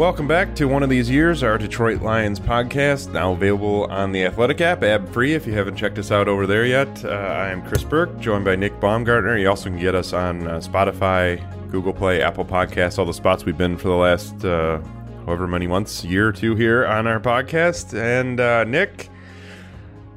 Welcome back to one of these years, our Detroit Lions podcast, now available on the Athletic app, ad free if you haven't checked us out over there yet. Uh, I am Chris Burke, joined by Nick Baumgartner. You also can get us on uh, Spotify, Google Play, Apple Podcasts, all the spots we've been for the last uh, however many months, year or two here on our podcast. And uh, Nick,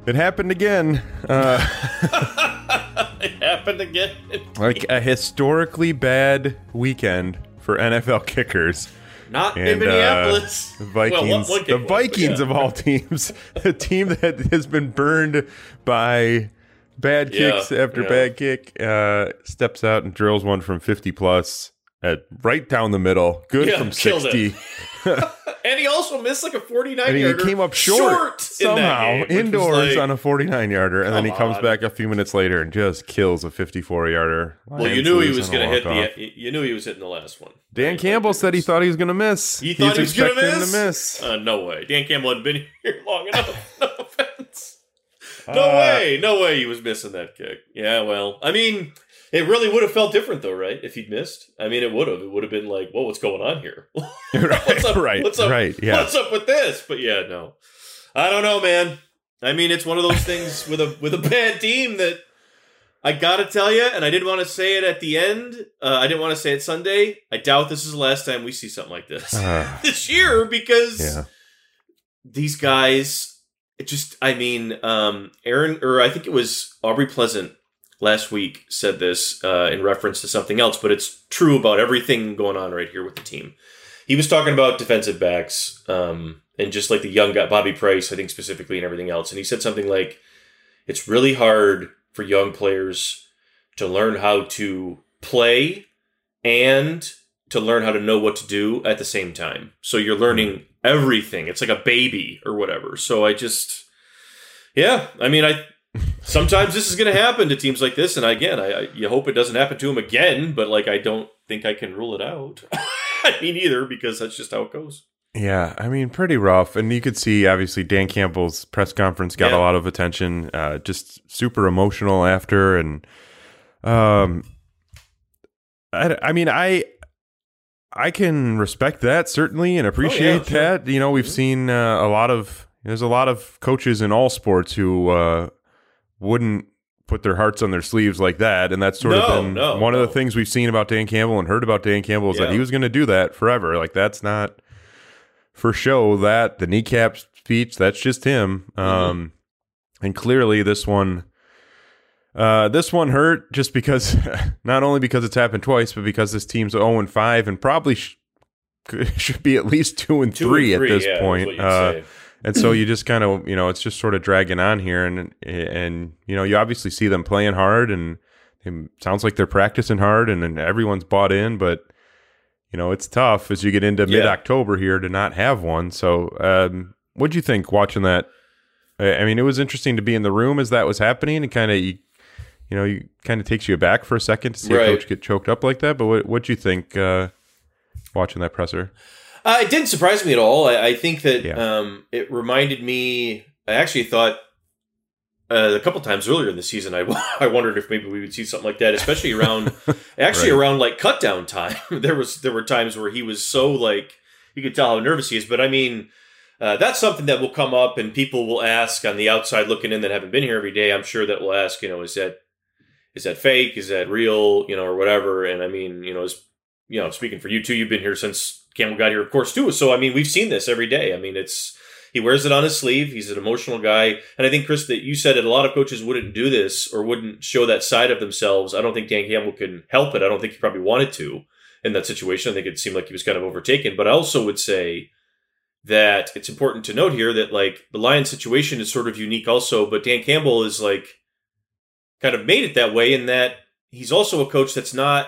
it happened again. Uh, it happened again. like a historically bad weekend for NFL kickers. Not in And, uh, Minneapolis. the Vikings, Well, one- one the kick was, Vikings yeah. of all teams, a team that has been burned by bad Yeah, kicks after yeah. bad kick, uh, steps out and drills one from 50 plus at right down the middle, good Yeah, from 60. And he also missed like a 49 And he yarder. came up short, that somehow game, indoors like- on a 49 yarder, and then he comes on. back a few minutes later and just kills a 54 yarder. Well, you knew he was going to hit the. You knew he was hitting the last one. Dan? Campbell Like, said he thought he was going to miss. He thought he was going to miss. to miss. Uh, no way. Dan Campbell hadn't been here long enough. No offense. No Uh, way. No way he was missing that kick. Yeah. Well, I mean, it really would have felt different though, right? If he'd missed. I mean, it would have. It would have been like, "Whoa, what's going on here? right, what's up? right, What's up? right, yeah. What's up with this?" But yeah, no. I don't know, man. I mean, it's one of those things with a with a bad team that I gotta tell you, and I didn't want to say it at the end. Uh, I didn't want to say it Sunday. I doubt this is the last time we see something like this Uh, this year because yeah. these guys it just i mean um aaron or i think it was aubrey pleasant last week said this uh, in reference to something else but it's true about everything going on right here with the team he was talking about defensive backs um, and just like the young guy bobby price i think specifically and everything else and he said something like it's really hard for young players to learn how to play and to learn how to know what to do at the same time. So you're learning everything. It's like a baby or whatever. So I just, yeah, I mean, I sometimes this is going to happen to teams like this, and again, I, I you hope it doesn't happen to them again, but like I don't think I can rule it out. I mean, either because that's just how it goes. Yeah, I mean, pretty rough. And you could see, obviously, Dan Campbell's press conference got a lot of attention. Uh, just super emotional after, and um, I, I mean, I I can respect that certainly and appreciate sure. that. You know, we've seen uh, a lot of there's a lot of coaches in all sports who uh, wouldn't put their hearts on their sleeves like that, and that's sort No, of been no, one of the things we've seen about Dan Campbell and heard about Dan Campbell is that he was going to do that forever. Like that's not for show that the kneecap speech that's just him Mm-hmm. um and clearly this one uh this one hurt just because not only because it's happened twice but because this team's 0 and 5 and probably sh- should be at least 2 and Two 3 and three, at this yeah, point uh. And so you just kind of you know it's just sort of dragging on here and and you know you obviously see them playing hard and it sounds like they're practicing hard and, and everyone's bought in but you know it's tough as you get into Yeah. mid-october here to not have one so um what'd you think watching that i I mean it was interesting to be in the room as that was happening and kind of you, you know you kind of takes you aback for a second to see Right. a coach get choked up like that but what what'd you think uh watching that presser Uh, it didn't surprise me at all. I, I think that Yeah. um, it reminded me. I actually thought uh, a couple times earlier in the season, I, I wondered if maybe we would see something like that, especially around actually Right. around like cut down time. there was there were times where he was so like you could tell how nervous he is. But I mean, uh, that's something that will come up, and people will ask on the outside looking in that haven't been here every day. I'm sure that will ask, you know, is that is that fake? Is that real? You know, or whatever. And I mean, you know, as you know, speaking for you too, you've been here since Campbell got here, of course, too. So I mean, we've seen this every day. I mean, it's he wears it on his sleeve. He's an emotional guy, and I think Chris, that you said that a lot of coaches wouldn't do this or wouldn't show that side of themselves. I don't think Dan Campbell can help it. I don't think he probably wanted to in that situation. I think it seemed like he was kind of overtaken. But I also would say that it's important to note here that like the Lions situation is sort of unique also, but Dan Campbell is like kind of made it that way in that he's also a coach that's not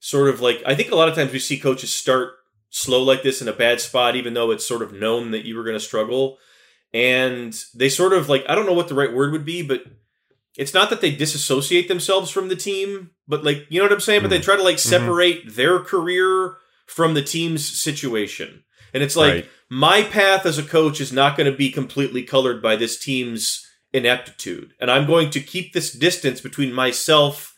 sort of like I think a lot of times we see coaches start slow like this in a bad spot, even though it's sort of known that you were going to struggle. And they sort of like I don't know what the right word would be, but it's not that they disassociate themselves from the team, but like you know what I'm saying. But they mm-hmm. try to like mm-hmm. separate their career from the team's situation, and it's like Right. my path as a coach is not going to be completely colored by this team's ineptitude, and I'm going to keep this distance between myself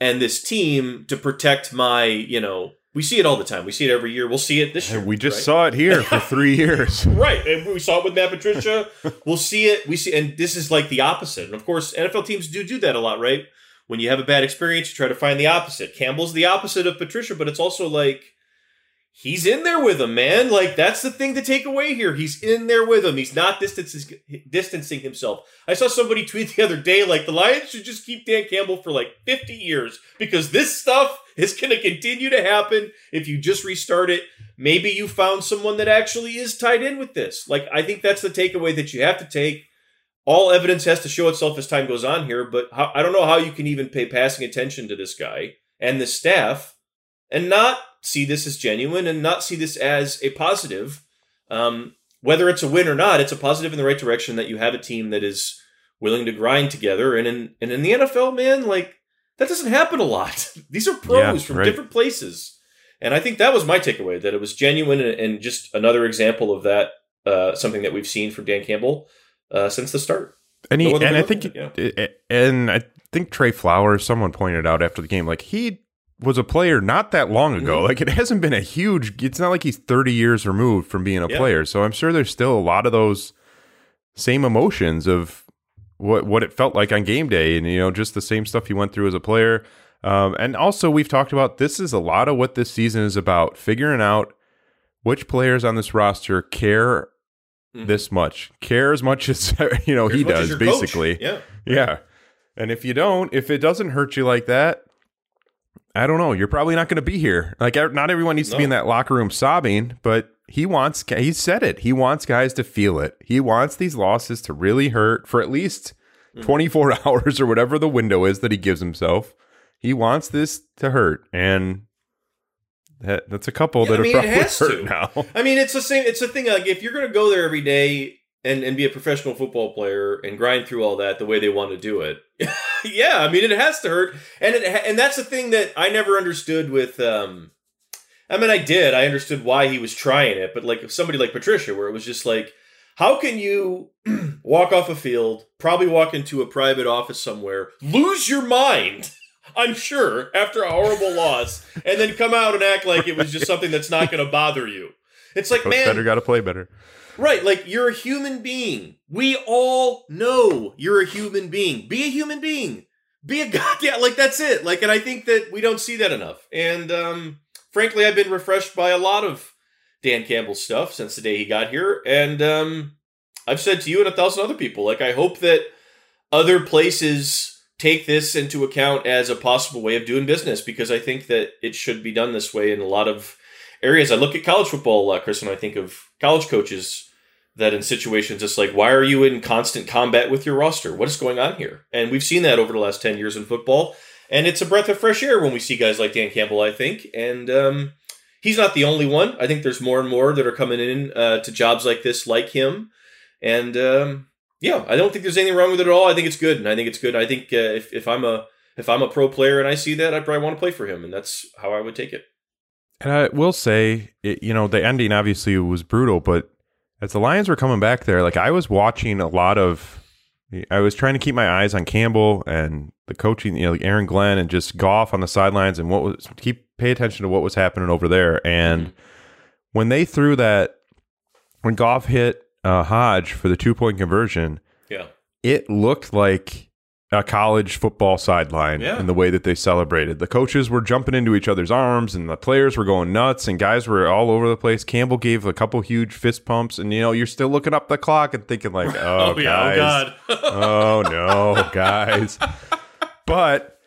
and this team to protect my you know We see it all the time. We see it every year. We'll see it this year. We just right? saw it here for three years. right, and we saw it with Matt Patricia. we'll see it. We see, and this is like the opposite. And of course, NFL teams do do that a lot, right? When you have a bad experience, you try to find the opposite. Campbell's the opposite of Patricia, but it's also like he's in there with him, man. Like that's the thing to take away here. He's in there with him. He's not distancing distancing himself. I saw somebody tweet the other day like the Lions should just keep Dan Campbell for like 50 years because this stuff is going to continue to happen if you just restart it. Maybe you found someone that actually is tied in with this. Like I think that's the takeaway that you have to take. All evidence has to show itself as time goes on here, but how, I don't know how you can even pay passing attention to this guy and the staff and not see this as genuine and not see this as a positive. Um, whether it's a win or not, it's a positive in the right direction that you have a team that is willing to grind together. And in and in the NFL, man, like that doesn't happen a lot. These are pros Yeah, from right. different places, and I think that was my takeaway that it was genuine and, and just another example of that. Uh, something that we've seen from Dan Campbell uh, since the start. And he, No and I think, it, and I think Trey Flowers, someone pointed out after the game, like he was a player not that long ago. Mhm. Like it hasn't been a huge. It's not like he's thirty years removed from being a Yeah. player. So I'm sure there's still a lot of those same emotions of what what it felt like on game day, and you know just the same stuff he went through as a player. Um, and also, we've talked about this is a lot of what this season is about figuring out which players on this roster care Mhm. this much, care as much as you know As he does, your coach. basically. Yeah. Yeah. And if you don't, if it doesn't hurt you like that, I don't know. You're probably not going to be here. Like, er- not everyone needs to be in that locker room sobbing, but he wants, he said it. He wants guys to feel it. He wants these losses to really hurt for at least Mm-hmm. 24 hours or whatever the window is that he gives himself. He wants this to hurt. And that, that's a couple Yeah, that I mean, are it probably has to. hurt now. I mean, it's the same. It's the thing. Like, if you're going to go there every day and and be a professional football player and grind through all that the way they want to do it, yeah. I mean, it has to hurt, and it and that's the thing that I never understood with. um I mean, I did. I understood why he was trying it, but like if somebody like Patricia, where it was just like, how can you walk off a field, probably walk into a private office somewhere, lose your mind? I'm sure after a horrible loss, and then come out and act like it was just something that's not going to bother you. It's like, Coach man, better got to play better. Right, like you're a human being. We all know you're a human being. Be a human being. Be a goddamn like that's it. Like and I think that we don't see that enough. And um frankly I've been refreshed by a lot of Dan Campbell's stuff since the day he got here and um I've said to you and a thousand other people like I hope that other places take this into account as a possible way of doing business because I think that it should be done this way in a lot of areas. I look at college football, uh, Chris, and I think of college coaches that in situations it's like, why are you in constant combat with your roster? What is going on here? And we've seen that over the last 10 years in football. And it's a breath of fresh air when we see guys like Dan Campbell, I think. And um, he's not the only one. I think there's more and more that are coming in uh, to jobs like this, like him. And um, yeah, I don't think there's anything wrong with it at all. I think it's good. And I think it's good. I think uh, if, if I'm a if I'm a pro player and I see that, I probably want to play for him. And that's how I would take it. And I will say, it, you know, the ending obviously was brutal, but as the Lions were coming back there, like I was watching a lot of, I was trying to keep my eyes on Campbell and the coaching, you know, like Aaron Glenn and just Goff on the sidelines and what was keep pay attention to what was happening over there. And when they threw that, when Goff hit uh, Hodge for the two point conversion, Yeah. it looked like a college football sideline Yeah. in the way that they celebrated. The coaches were jumping into each other's arms and the players were going nuts and guys were all over the place. Campbell gave a couple huge fist pumps and you know, you're still looking up the clock and thinking like, oh, oh, "Oh, guys. oh no, guys." But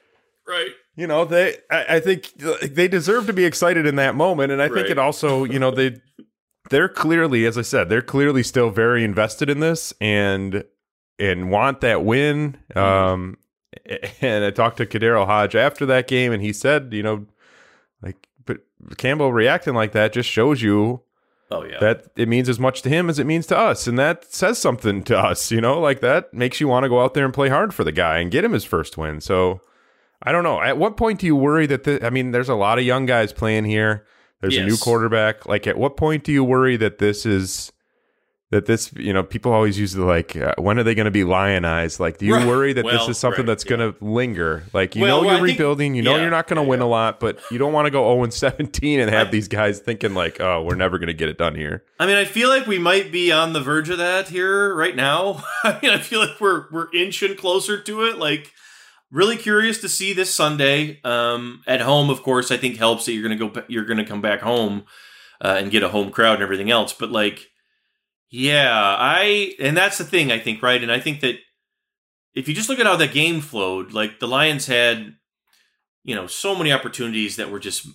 right. you know they I, I think they deserve to be excited in that moment and i think it also you know they they're clearly as i said they're clearly still very invested in this and and want that win. Mm-hmm. um and i talked to KhaDarel Hodge after that game and he said you know like but campbell reacting like that just shows you Oh yeah. that it means as much to him as it means to us and that says something to us you know? Like that makes you want to go out there and play hard for the guy and get him his first win. So i don't know. At what point do you worry that the, i mean there's a lot of young guys playing here. There's a new quarterback. Like at what point do you worry that this is that this you know people always use the like uh, when are they going to be lionized like do you Right. worry that Well, this is something right, that's yeah. going to linger like you Well, know well, you're I think- rebuilding you know yeah, you're not going to yeah, win a lot but you don't want to go 0 and 17 and have these guys thinking like oh we're never going to get it done here I mean, I feel like we might be on the verge of that here right now. I mean, I feel like we're we're inching closer to it. Like, really curious to see this Sunday um, at home. Of course, I think helps that you're gonna go. You're gonna come back home uh, and get a home crowd and everything else. But like, yeah, I and that's the thing. I think right, and I think that if you just look at how the game flowed, like the Lions had. You know, so many opportunities that were just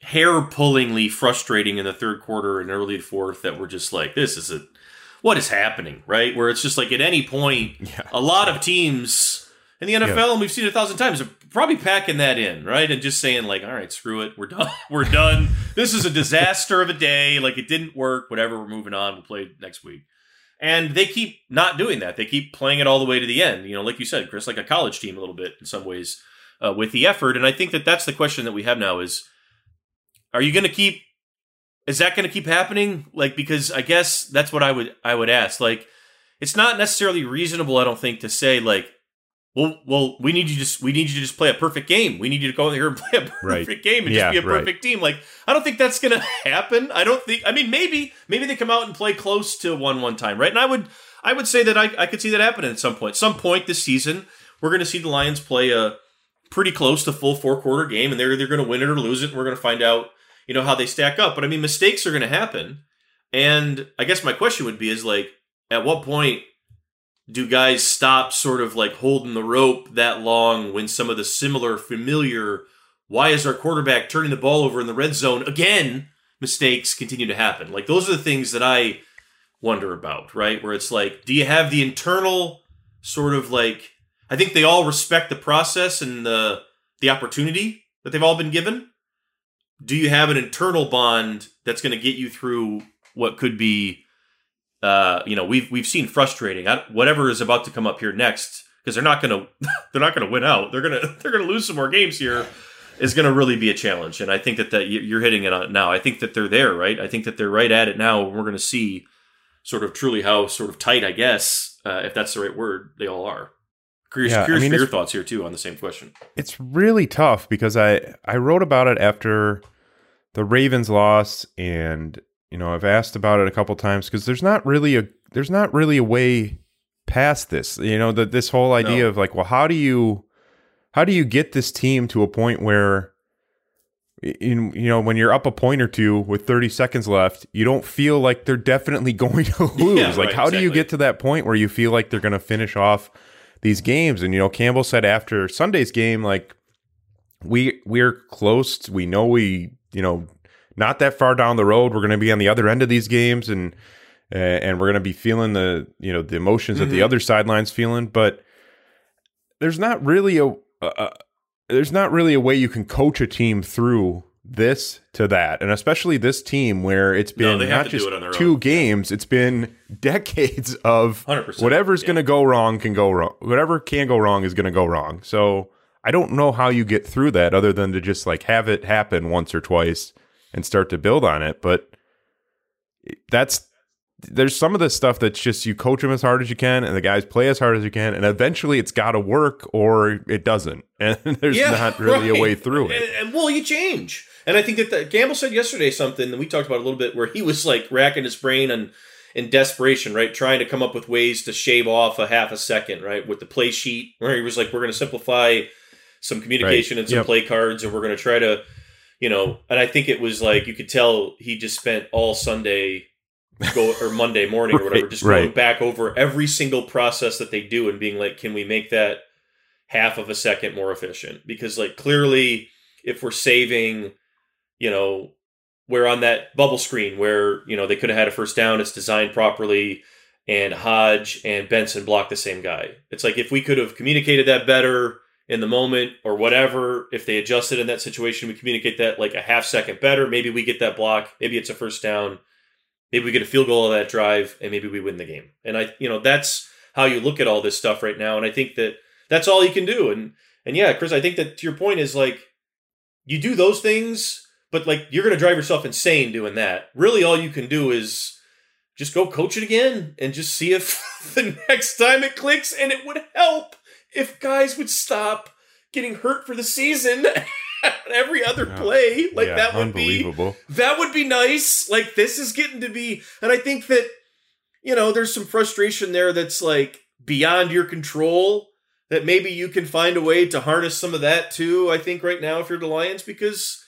hair pullingly frustrating in the third quarter and early fourth that were just like, this is a what is happening, right? Where it's just like at any point, yeah a lot of teams in the NFL, and we've seen it a thousand times, are probably packing that in, right? And just saying, like, all right, screw it, we're done. We're done. this is a disaster of a day. Like, it didn't work. Whatever, we're moving on. We'll play next week. And they keep not doing that. They keep playing it all the way to the end. You know, like you said, Chris, like a college team a little bit in some ways uh, with the effort. And I think that that's the question that we have now is, are you going to keep is that going to keep happening like because i guess that's what i would i would ask like it's not necessarily reasonable i don't think to say like well well we need you to just we need you to just play a perfect game. We need you to go in here and play a perfect Right. game and Yeah, just be a right. perfect team. Like i don't think that's going to happen. I don't think i mean maybe maybe they come out and play close to one one time right? And i would i would say that i, I could see that happening at some point. Some point this season we're going to see the lions play a pretty close to full four quarter game and they're either going to win it or lose it and we're going to find out you know how they stack up. But i mean mistakes are going to happen. And i guess my question would be is like at what point do guys stop sort of like holding the rope that long when some of the similar familiar why is our quarterback turning the ball over in the red zone? Again mistakes continue to happen. Like those are the things that i wonder about right? Where it's like do you have the internal sort of like i think they all respect the process and the the opportunity that they've all been given. Do you have an internal bond that's going to get you through what could be uh, you know we've we've seen frustrating. I, whatever is about to come up here next because they're not going to they're not to win out. They're going to they're to lose some more games here is going to really be a challenge. And i think that that you- you're hitting it on now. I think that they're there right? I think that they're right at it now and we're going to see sort of truly how sort of tight i guess uh, if that's the right word they all are. Curious, Yeah, I curious mean, for your thoughts here too on the same question. It's really tough because I I wrote about it after the Ravens loss and you know I've asked about it a couple times because there's not really a there's not really a way past this. You know that this whole idea No. of like well how do you how do you get this team to a point where in you know when you're up a point or two with 30 seconds left you don't feel like they're definitely going to lose? Yeah, like right, how do you get to that point where you feel like they're going to finish off these games? And you know Campbell said after Sunday's game like we we're close. We know we you know not that far down the road we're going to be on the other end of these games and uh, and we're going to be feeling the you know the emotions that the Mhm. other sideline's feeling but there's not really a, a there's not really a way you can coach a team through this to that and especially this team where it's been have not just it on their two own. games it's been decades of 100% whatever's yeah. going to go wrong can go wrong whatever can go wrong is going to go wrong so i don't know how you get through that other than to just like have it happen once or twice and start to build on it but that's there's some of this stuff that's just you coach them as hard as you can and the guys play as hard as you can and eventually it's got to work or it doesn't and there's not really a way through it And, and well, you change. And I think that the, Campbell said yesterday something, and we talked about a little bit, where he was like racking his brain and in desperation, right, trying to come up with ways to shave off a half a second, right, with the play sheet, where he was like, "We're going to simplify some communication Right. and some Yep. play cards, and we're going to try to, you know." And I think it was like you could tell he just spent all Sunday. Go or Monday morning or whatever, Right, just going right. back over every single process that they do and being like, can we make that half of a second more efficient because like clearly if we're saving you know we're on that bubble screen where you know they could have had a first down it's designed properly and hodge and benson block the same guy it's like if we could have communicated that better in the moment or whatever. If they adjust it in that situation we communicate that like a half second better. Maybe we get that block. Maybe it's a first down. Maybe we get a field goal of that drive and maybe we win the game. And i you know that's how you look at all this stuff right now. And i think that that's all you can do. And and yeah chris i think that to your point is like you do those things but like you're going to drive yourself insane doing that. Really all you can do is just go coach it again and just see if the next time it clicks. And it would help if guys would stop getting hurt for the season every other Yeah. play. Like Yeah, that would be that would be nice. Like this is getting to be, and I think that you know there's some frustration there that's like beyond your control. That maybe you can find a way to harness some of that too. I think right now if you're the Lions because.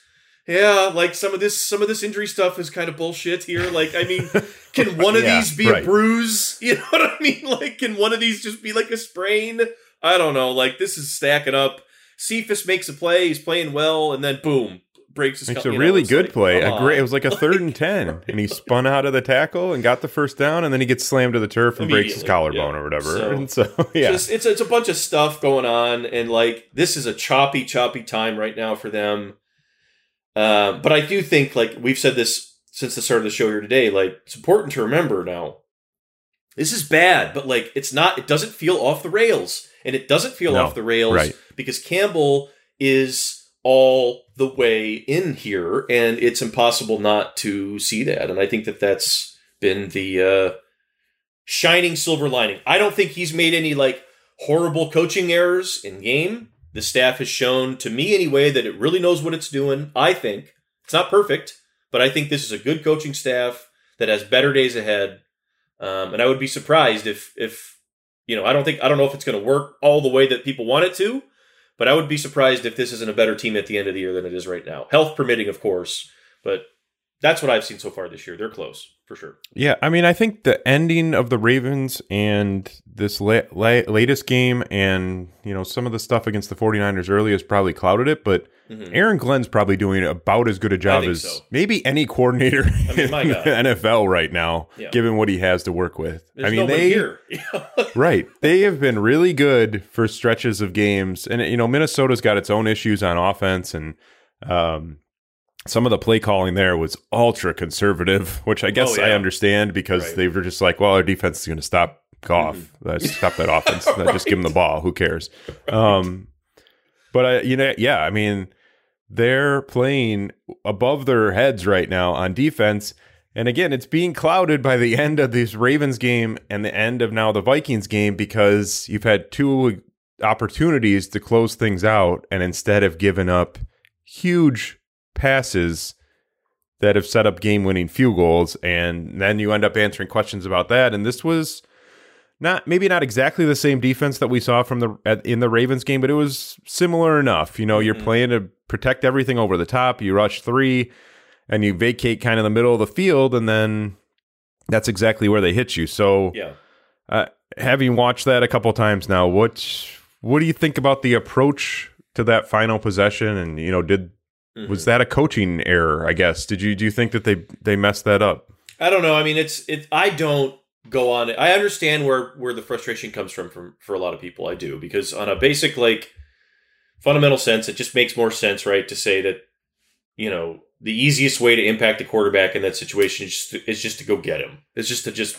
Yeah, like some of this, some of this injury stuff is kind of bullshit here. Like, I mean, can one of Yeah, these be right. a bruise? You know what I mean? Like, can one of these just be like a sprain? I don't know. Like, this is stacking up. Cephus makes a play, he's playing well, and then boom, breaks his. Makes co- a you know, really good like, play. A great. It was like a third and ten, and he spun out of the tackle and got the first down, and then he gets slammed to the turf and breaks his collarbone yeah. or whatever. So- and so yeah, Just it's it's a bunch of stuff going on, and like this is a choppy, choppy time right now for them. Uh, but I do think, like we've said this since the start of the show here today, like it's important to remember now. This is bad, but like it's not. It doesn't feel off the rails, and it doesn't feel No, off the rails right. because Campbell is all the way in here, and it's impossible not to see that. And I think that that's been the uh, shining silver lining. I don't think he's made any like horrible coaching errors in game. The staff has shown to me anyway that it really knows what it's doing. I think it's not perfect, but I think this is a good coaching staff that has better days ahead. Um, and I would be surprised if if you know I don't think I don't know if it's going to work all the way that people want it to, but I would be surprised if this isn't a better team at the end of the year than it is right now. Health permitting, of course, but that's what I've seen so far this year. They're close for sure. yeah. I mean, I think the ending of the Ravens and this la- la- latest game, and you know some of the stuff against the 49ers early has probably clouded it, but. Mhm. Aaron Glenn's probably doing about as good a job as so. maybe any coordinator mean, in the NFL right now, Yeah. given what he has to work with. There's I mean, they here. right, they have been really good for stretches of games, and you know Minnesota's got its own issues on offense, and um, some of the play calling there was ultra conservative, which I guess Oh, I understand because Right. they were just like, well, our defense is going to stop Goff, Let's stop that offense, Let's just give him the ball. Who cares? Um, but I, you know, yeah, I mean, they're playing above their heads right now on defense. And again, it's being clouded by the end of this Ravens game and the end of now the Vikings game because you've had two opportunities to close things out and instead have given up huge passes that have set up game winning field goals. And then you end up answering questions about that. And this was not maybe not exactly the same defense that we saw from the at, in the Ravens game, but it was similar enough. You know, you're Mhm. playing to protect everything over the top. You rush three, and you vacate kind of the middle of the field, and then that's exactly where they hit you. So, yeah. uh, having watched that a couple times now, what what do you think about the approach to that final possession? And you know, did Mhm. was that a coaching error? I guess did you do you think that they they messed that up? I don't know. I mean, it's it. I don't go on. I understand where where the frustration comes from from for a lot of people. I do because on a basic like fundamental sense, it just makes more sense, right, to say that you know the easiest way to impact the quarterback in that situation is just to, is just to go get him. It's just to just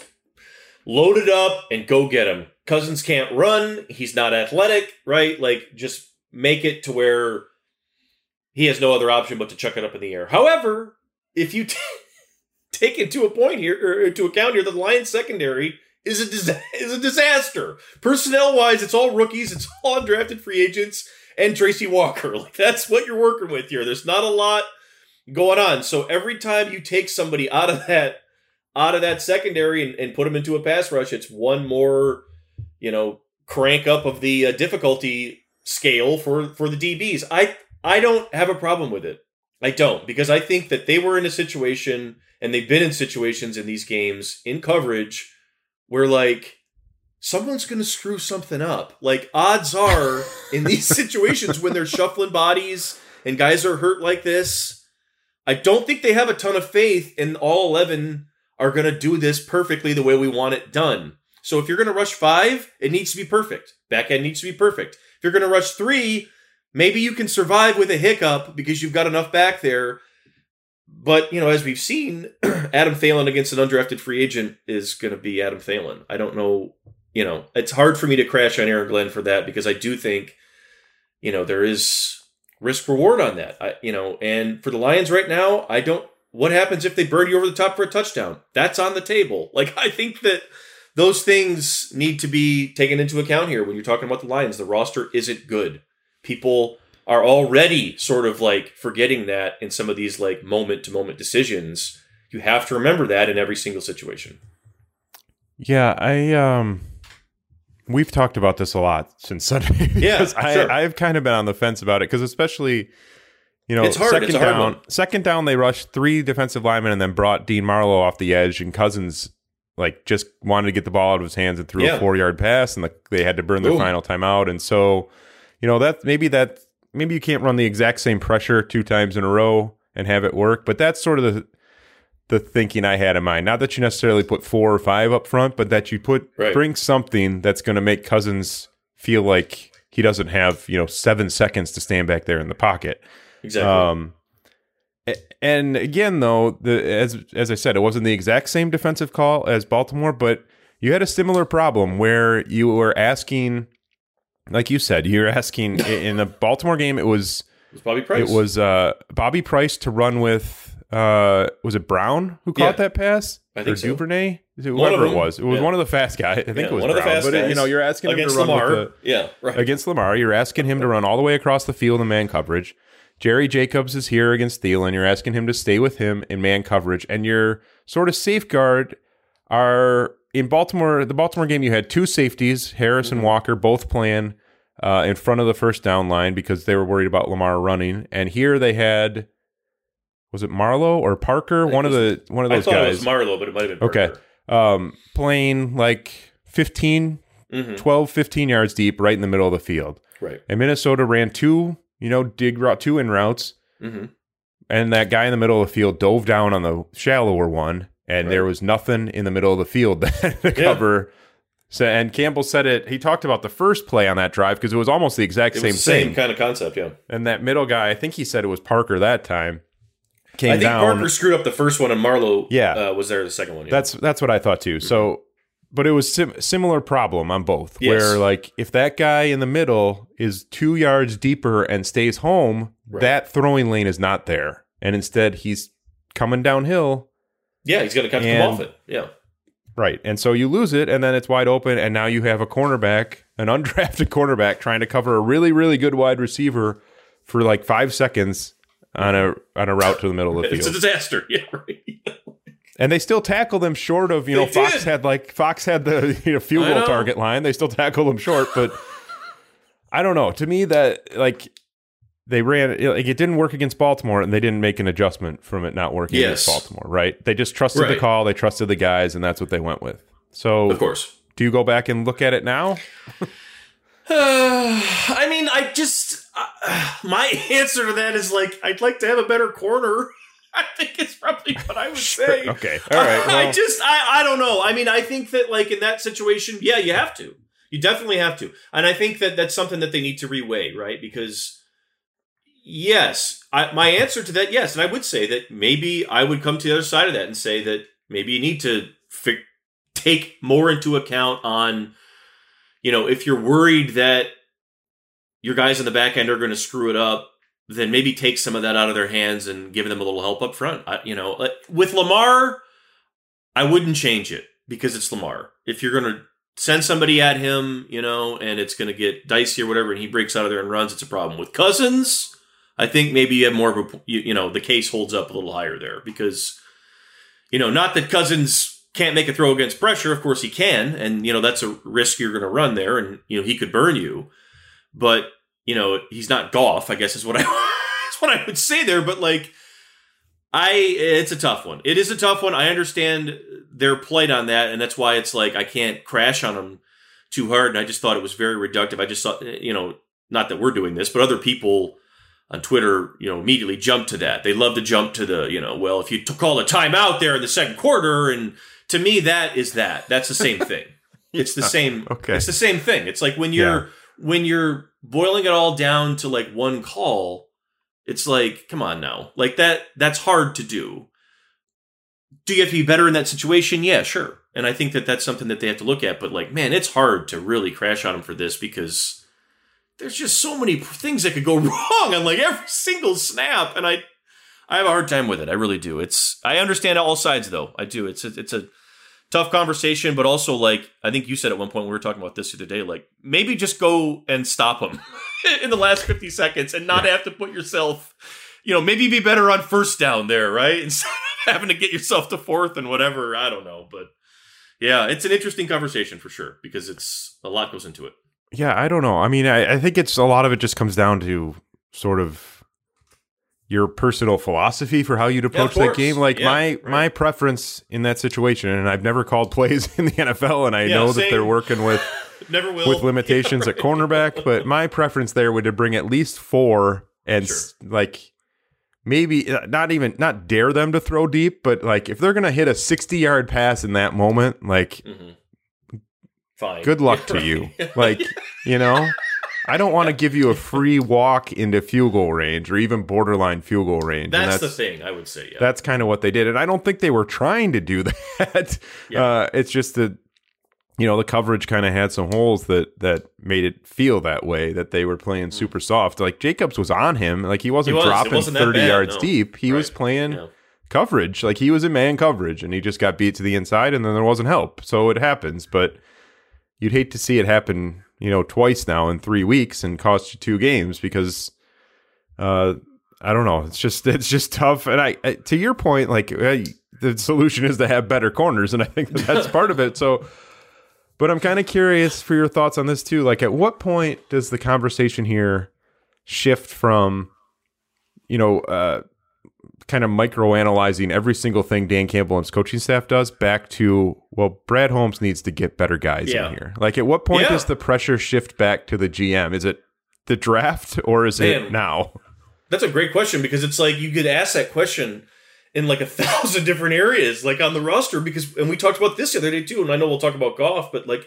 load it up and go get him. Cousins can't run. He's not athletic, right? Like just make it to where he has no other option but to chuck it up in the air. However, if you t- take into a point here or into account here that the Lions secondary is a dis- is a disaster. Personnel wise, it's all rookies, it's all undrafted free agents, and Tracy Walker. Like that's what you're working with here. There's not a lot going on. So every time you take somebody out of that out of that secondary and, and put them into a pass rush, it's one more, you know, crank up of the uh, difficulty scale for for the DBs. I I don't have a problem with it. I don't because I think that they were in a situation and they've been in situations in these games in coverage where like someone's going to screw something up. Like odds are in these situations when they're shuffling bodies and guys are hurt like this, I don't think they have a ton of faith in all 11 are going to do this perfectly the way we want it done. So if you're going to rush 5, it needs to be perfect. Back end needs to be perfect. If you're going to rush 3, maybe you can survive with a hiccup because you've got enough back there. But, you know, as we've seen, Adam Thielen against an undrafted free agent is going to be Adam Thielen. I don't know, you know, it's hard for me to crash on Aaron Glenn for that because I do think, you know, there is risk reward on that. I, you know, and for the Lions right now, I don't what happens if they burn you over the top for a touchdown? That's on the table. Like I think that those things need to be taken into account here when you're talking about the Lions. The roster isn't good. People are already sort of like forgetting that in some of these like moment to moment decisions. You have to remember that in every single situation. Yeah, I um we've talked about this a lot since Sunday. Yeah, I, sure. I've kind of been on the fence about it because especially, you know, It's hard. second It's down, one. second down, they rushed three defensive linemen and then brought Dean Marlowe off the edge, and Cousins like just wanted to get the ball out of his hands and threw Yeah. a four yard pass, and the, they had to burn their Boom. final timeout, and so, you know, that maybe that maybe you can't run the exact same pressure two times in a row and have it work, but that's sort of the the thinking I had in mind. Not that you necessarily put four or five up front, but that you put Right. bring something that's going to make Cousins feel like he doesn't have you know seven seconds to stand back there in the pocket. Exactly. Um, and again, though, the as as I said, it wasn't the exact same defensive call as Baltimore, but you had a similar problem where you were asking, like you said, you're asking in the Baltimore game. It was it was Bobby Price. it was uh, Bobby Price to run with. Uh, was it Brown who caught Yeah. that pass? I think or so. Duvernay? Whoever it was. It was Yeah. one of the fast guys. I think Yeah, it was one of the Brown. fast but it- you know, you're asking him to run Lamar. with the, yeah, right. against Lamar. You're asking him to run all the way across the field in man coverage. Jerry Jacobs is here against Thielen. You're asking him to stay with him in man coverage, and your sort of safeguard are in Baltimore. The Baltimore game, you had two safeties, Harris Mm-hmm. and Walker, both playing uh, in front of the first down line because they were worried about Lamar running. And here they had was it Marlowe or Parker? One of the one of those I thought it was Marlowe, but it might have been Parker. Okay. um, playing like 15, hmm 12, 15 yards deep right in the middle of the field. Right. And Minnesota ran two, you know, dig route two in routes, hmm and that guy in the middle of the field dove down on the shallower one, and Right. there was nothing in the middle of the field that to cover. So, and Campbell said it. He talked about the first play on that drive because it was almost the exact It same was the same thing. kind of concept. Yeah. and that middle guy, I think he said it was Parker that time, came I think down. Parker screwed up the first one, and Marlowe Yeah. uh, was there the second one. Yeah. That's that's what I thought too. So, but it was sim- similar problem on both. Yes. Where like if that guy in the middle is two yards deeper and stays home, Right. that throwing lane is not there, and instead he's coming downhill. Yeah, he's going to to And- come off it. Yeah. Right, and so you lose it, and then it's wide open, and now you have a cornerback, an undrafted cornerback, trying to cover a really, really good wide receiver for like five seconds on a on a route to the middle of the field. It's a disaster. Yeah. Right. and they still tackle them short of you know They Fox did. had like Fox had the you know field goal target line. They still tackle them short, but I don't know. To me, that like they ran like it didn't work against Baltimore, and they didn't make an adjustment from it not working Yes. against Baltimore. Right? They just trusted the call, they trusted the guys, and that's what they went with. So Of course. do you go back and look at it now? Uh, I mean, I just uh, my answer to that is like I'd like to have a better corner. I think it's probably what I would say. Okay. All right. I just I I don't know. I mean, I think that like in that situation, yeah, you have to. You definitely have to. And I think that that's something that they need to reweigh, right? Because yes, I, my answer to that, yes, and I would say that maybe I would come to the other side of that and say that maybe you need to fi- take more into account on, you know, if you're worried that your guys in the back end are going to screw it up, then maybe take some of that out of their hands and give them a little help up front. I, you know, with Lamar, I wouldn't change it because it's Lamar. If you're going to send somebody at him, you know, and it's going to get dicey or whatever, and he breaks out of there and runs, it's a problem. With Cousins, I think maybe you have more of a, you, you know, the case holds up a little higher there because, you know, not that Cousins can't make a throw against pressure. Of course he can. And, you know, that's a risk you're going to run there. And, you know, he could burn you. But, you know, he's not Goff, I guess is what I, is what I would say there. But like, I, it's a tough one. It is a tough one. I understand their plight on that. And that's why it's like, I can't crash on them too hard. And I just thought it was very reductive. I just thought, eh, you know, not that we're doing this, but other people on Twitter, you know, immediately jump to that. They love to jump to the, you know, well, if you call a timeout there in the second quarter, and to me, that is that. That's the same thing. It's the same. Okay. It's the same thing. It's like when you're when you're boiling it all down to like one call. It's like, come on now, like that. That's hard to do. Do you have to be better in that situation? Yeah, sure. And I think that that's something that they have to look at. But like, man, it's hard to really crash on them for this because there's just so many things that could go wrong on like every single snap and i I have a hard time with it. I really do. It's I understand all sides though. I do. It's a, it's a tough conversation, but also like I think you said at one point we were talking about this the other day. Like maybe just go and stop them in the last fifty seconds and not have to put yourself. You know, maybe be better on first down there, right? Instead of having to get yourself to fourth and whatever. I don't know, but yeah, it's an interesting conversation for sure because it's a lot goes into it. Yeah, I don't know. I mean, I, I think it's a lot of it just comes down to sort of your personal philosophy for how you'd approach Yeah, that game. Like Yeah, my right. my preference in that situation, and I've never called plays in the NFL, and I Yeah, know that they're working with Never will. with limitations at cornerback, but my preference there would to bring at least four and s like maybe uh, not even not dare them to throw deep, but like if they're gonna hit a sixty yard pass in that moment, like Fine. good luck to you. Like you know. I don't want to give you a free walk into field goal range or even borderline field goal range. and that's, the thing. I would say. Yeah. that's kind of what they did and i don't think they were trying to do that Yeah. uh, it's just that you know the coverage kind of had some holes that that made it feel that way that they were playing super soft like jacobs was on him like he wasn't Mm. He was. Dropping wasn't 30 bad, yards no. deep he was playing Yeah. coverage like he was in man coverage and he just got beat to the inside and then there wasn't help so it happens but you'd hate to see it happen you know twice now in three weeks and cost you two games because uh i don't know. It's just it's just tough. And i, I to your point like uh, the solution is to have better corners and i think that that's part of it. So but i'm kind of curious for your thoughts on this too. Like at what point does the conversation here shift from you know uh kind of microanalyzing every single thing Dan Campbell and his coaching staff does back to well Brad Holmes needs to get better guys Yeah. in here. Like at what point Yeah. does the pressure shift back to the GM? Is it the draft or is it now? That's a great question because it's like you could ask that question in like a thousand different areas, like on the roster. Because and we talked about this the other day too, and I know we'll talk about Goff, but like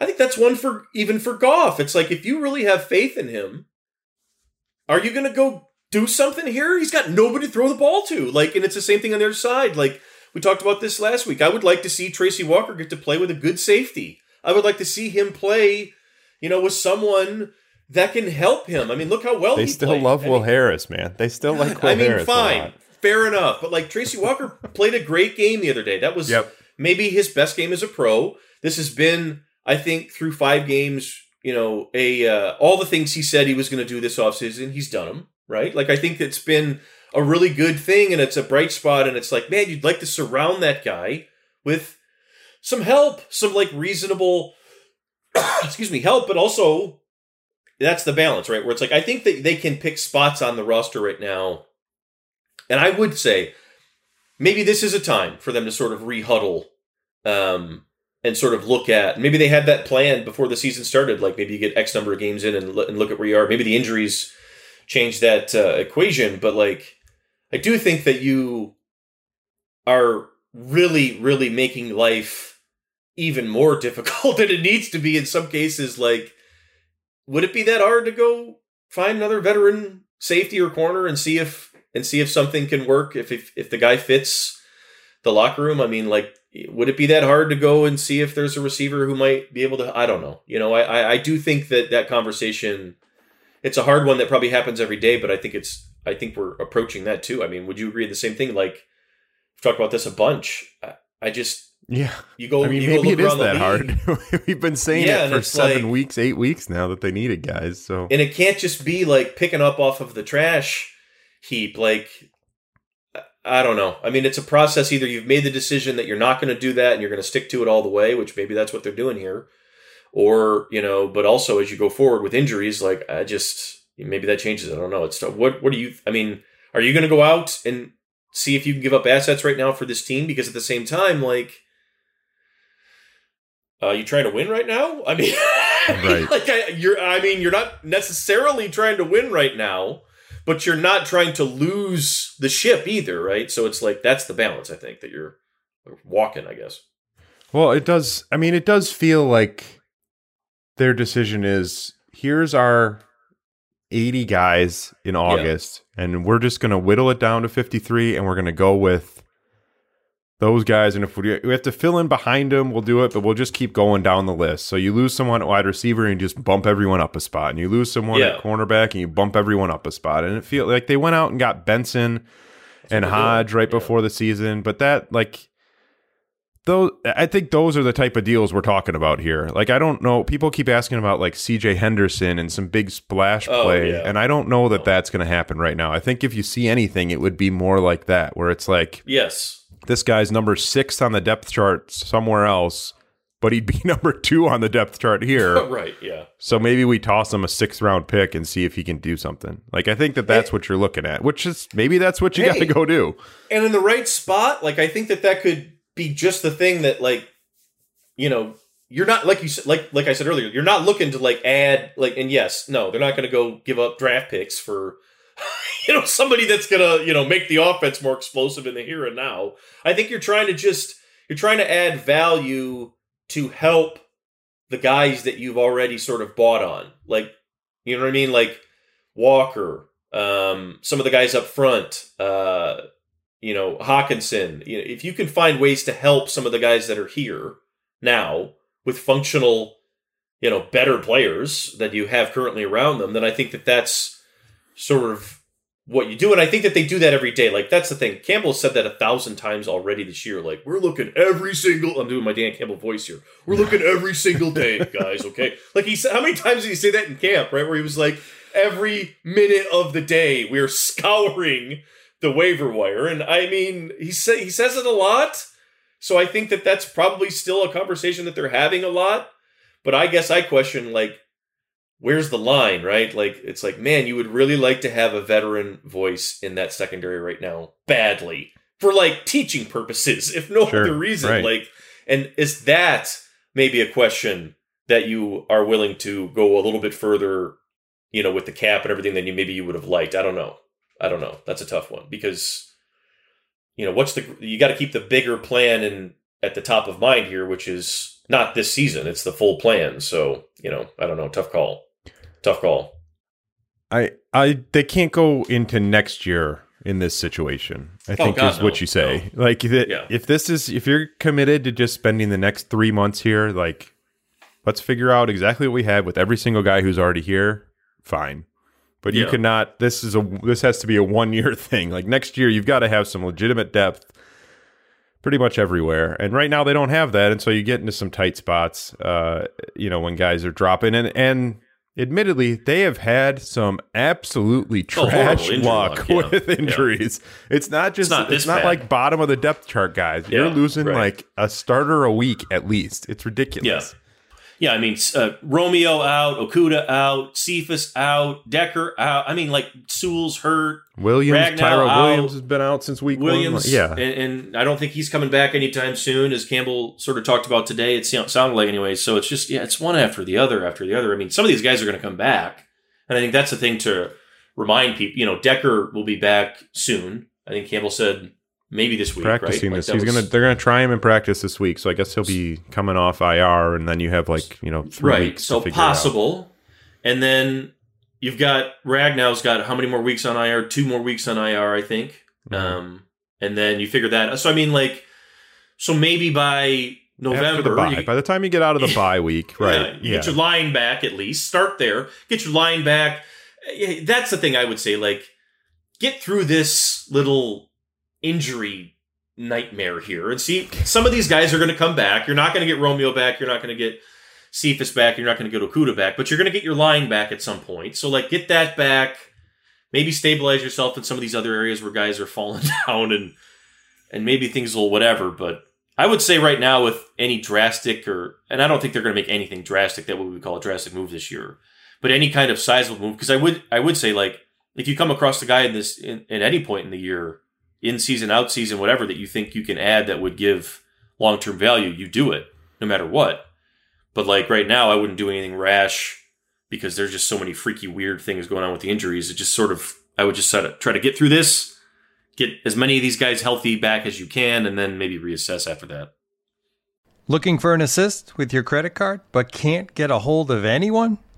I think that's one for even for Goff. It's like if you really have faith in him, are you going to go do something here? He's got nobody to throw the ball to. Like, and it's the same thing on the other side. Like we talked about this last week. I would like to see Tracy Walker get to play with a good safety. I would like to see him play, you know, with someone that can help him. I mean, look how well They he still played. love I Will mean, Harris, man. They still like Will Harris. I mean, Harris. a fine, lot. fair enough. But like Tracy Walker played a great game the other day. That was Yep. maybe his best game as a pro. This has been, I think, through five games. You know, a uh, all the things he said he was going to do this offseason, he's done them. Right? Like I think it's been a really good thing, and it's a bright spot. And it's like, man, you'd like to surround that guy with some help, some like reasonable, excuse me, help, but also that's the balance, right? Where it's like I think that they can pick spots on the roster right now, and I would say maybe this is a time for them to sort of rehuddle um, and sort of look at. Maybe they had that plan before the season started. Like maybe you get X number of games in and, lo- and look at where you are. Maybe the injuries change that uh, equation, but like I do think that you are really, really making life even more difficult than it needs to be in some cases. Like, would it be that hard to go find another veteran safety or corner and see if and see if something can work if if, if the guy fits the locker room? I mean, like, would it be that hard to go and see if there's a receiver who might be able to? I don't know. You know, I I, I do think that that conversation. It's a hard one that probably happens every day, but I think it's I think we're approaching that too. I mean, would you agree the same thing? Like, we've talked about this a bunch. I, I just Yeah. you go. I mean, maybe it is that league, hard. We've been saying Yeah, it for seven like- weeks, eight weeks now that they need it, guys. So and it can't just be like picking up off of the trash heap. Like, I don't know. I mean, it's a process. Either you've made the decision that you're not going to do that and you're going to stick to it all the way, which maybe that's what they're doing here, or you know. But also, as you go forward with injuries, like I just maybe that changes. I don't know. It's what. What do you? I mean, are you going to go out and see if you can give up assets right now for this team? Because at the same time, like. Uh, you trying to win right now? I mean, Right. like I, you're. I mean, you're not necessarily trying to win right now, but you're not trying to lose the ship either, right? So it's like that's the balance. I think that you're walking. I guess. Well, it does. I mean, it does feel like their decision is here's our 80 guys in August, and we're just going to whittle it down to 53, and we're going to go with those guys. And if we, we have to fill in behind them, we'll do it, but we'll just keep going down the list. So you lose someone at wide receiver and you just bump everyone up a spot, and you lose someone Yeah. at cornerback and you bump everyone up a spot. And it feel like they went out and got Benson and Hodge right Yeah. before the season. But that like those I think those are the type of deals we're talking about here. Like I don't know people keep asking about like CJ Henderson and some big splash Oh, play yeah. and I don't know that that's going to happen right now. I think if you see anything it would be more like that where it's like Yes. this guy's number 6 on the depth chart somewhere else but he'd be number 2 on the depth chart here. right. Yeah. So maybe we toss him a sixth round pick and see if he can do something. Like I think that that's what you're looking at, which is maybe that's what you got to go do. and in the right spot like i think that that could be just the thing that like you know you're not like you said like like i said earlier you're not looking to like add like and yes no they're not going to go give up draft picks for you know somebody that's going to you know make the offense more explosive in the here and now. I think you're trying to just you're trying to add value to help the guys that you've already sort of bought on. Like you know what i mean? Like walker um some of the guys up front uh you know, Hockenson. You know, if you can find ways to help some of the guys that are here now with functional, you know, better players that you have currently around them, then I think that that's sort of what you do. And I think that they do that every day. Like that's the thing. Campbell said that a thousand times already this year. Like we're looking every single. I'm doing my Dan Campbell voice here. We're looking every single day, guys. Okay. Like he said, how many times did he say that in camp? Right, where he was like, every minute of the day we are scouring the waiver wire. And I mean, he say he says it a lot. So I think that that's probably still a conversation that they're having a lot. But I guess I question like, where's the line, right? Like it's like, man, you would really like to have a veteran voice in that secondary right now, badly for like teaching purposes, if no Sure, other reason. right. Like, and is that maybe a question that you are willing to go a little bit further, you know, with the cap and everything than you maybe you would have liked? I don't know. I don't know. That's a tough one because you know what's the you got to keep the bigger plan in at the top of mind here, which is not this season; it's the full plan. So you know, I don't know. Tough call. Tough call. I I they can't go into next year in this situation. I oh, think Oh, God, is what you say. Like that Yeah. if this is if you're committed to just spending the next 3 months here, like let's figure out exactly what we have with every single guy who's already here. Fine. But you Yeah. cannot this is a this has to be a one year thing. Like next year you've got to have some legitimate depth pretty much everywhere. And right now they don't have that and so you get into some tight spots uh you know when guys are dropping and and admittedly they have had some absolutely Oh, trash injury luck luck, yeah. with Yeah. injuries. It's not just It's it's not this not like bottom of the depth chart guys. You're losing right. like a starter a week at least. It's ridiculous. Yeah, I mean uh, Romeo out, Okudah out, Cephus out, Decker out. I mean, like Sewell's hurt, Williams, Ragnow Tyro out. Williams has been out since week Williams, one. Yeah. and, and I don't think he's coming back anytime soon, as Campbell sort of talked about today. It sound- sounded like anyway. So it's just yeah, it's one after the other after the other. I mean, some of these guys are going to come back, and I think that's the thing to remind people. You know, Decker will be back soon. I think Campbell said maybe this week, Practicing right? This. that He's was- gonna they're gonna try him in practice this week. So I guess he'll be coming off IR and then you have like, you know, three right. weeks. So to figure out. possible, and then you've got Ragnow's got how many more weeks on IR? Two more weeks on IR, I think. Mhm. Um, and then you figure that. So I mean, like, so maybe by November, the you- By the time you get out of the bye week, right? Yeah, Yeah. Get your line back at least. Start there. Get your line back. Eh, That's the thing I would say. Like, get through this little injury nightmare here and see some of these guys are going to come back. You're not going to get Romeo back. You're not going to get Cephus back. You're not going to get Okudah back, but you're going to get your line back at some point. So, like, get that back. Maybe stabilize yourself in some of these other areas where guys are falling down and and maybe things will whatever. But I would say right now with any drastic or and I don't think they're going to make anything drastic that what we would call a drastic move this year, but any kind of sizable move because I would I would say like if you come across the guy in this in, at any point in the year, in season, out season, whatever that you think you can add that would give long term value, you do it no matter what. But like right now, I wouldn't do anything rash because there's just so many freaky weird things going on with the injuries. It just sort of I would just try to try to get through this, get as many of these guys healthy back as you can, and then maybe reassess after that. Looking for an assist with your credit card but can't get a hold of anyone?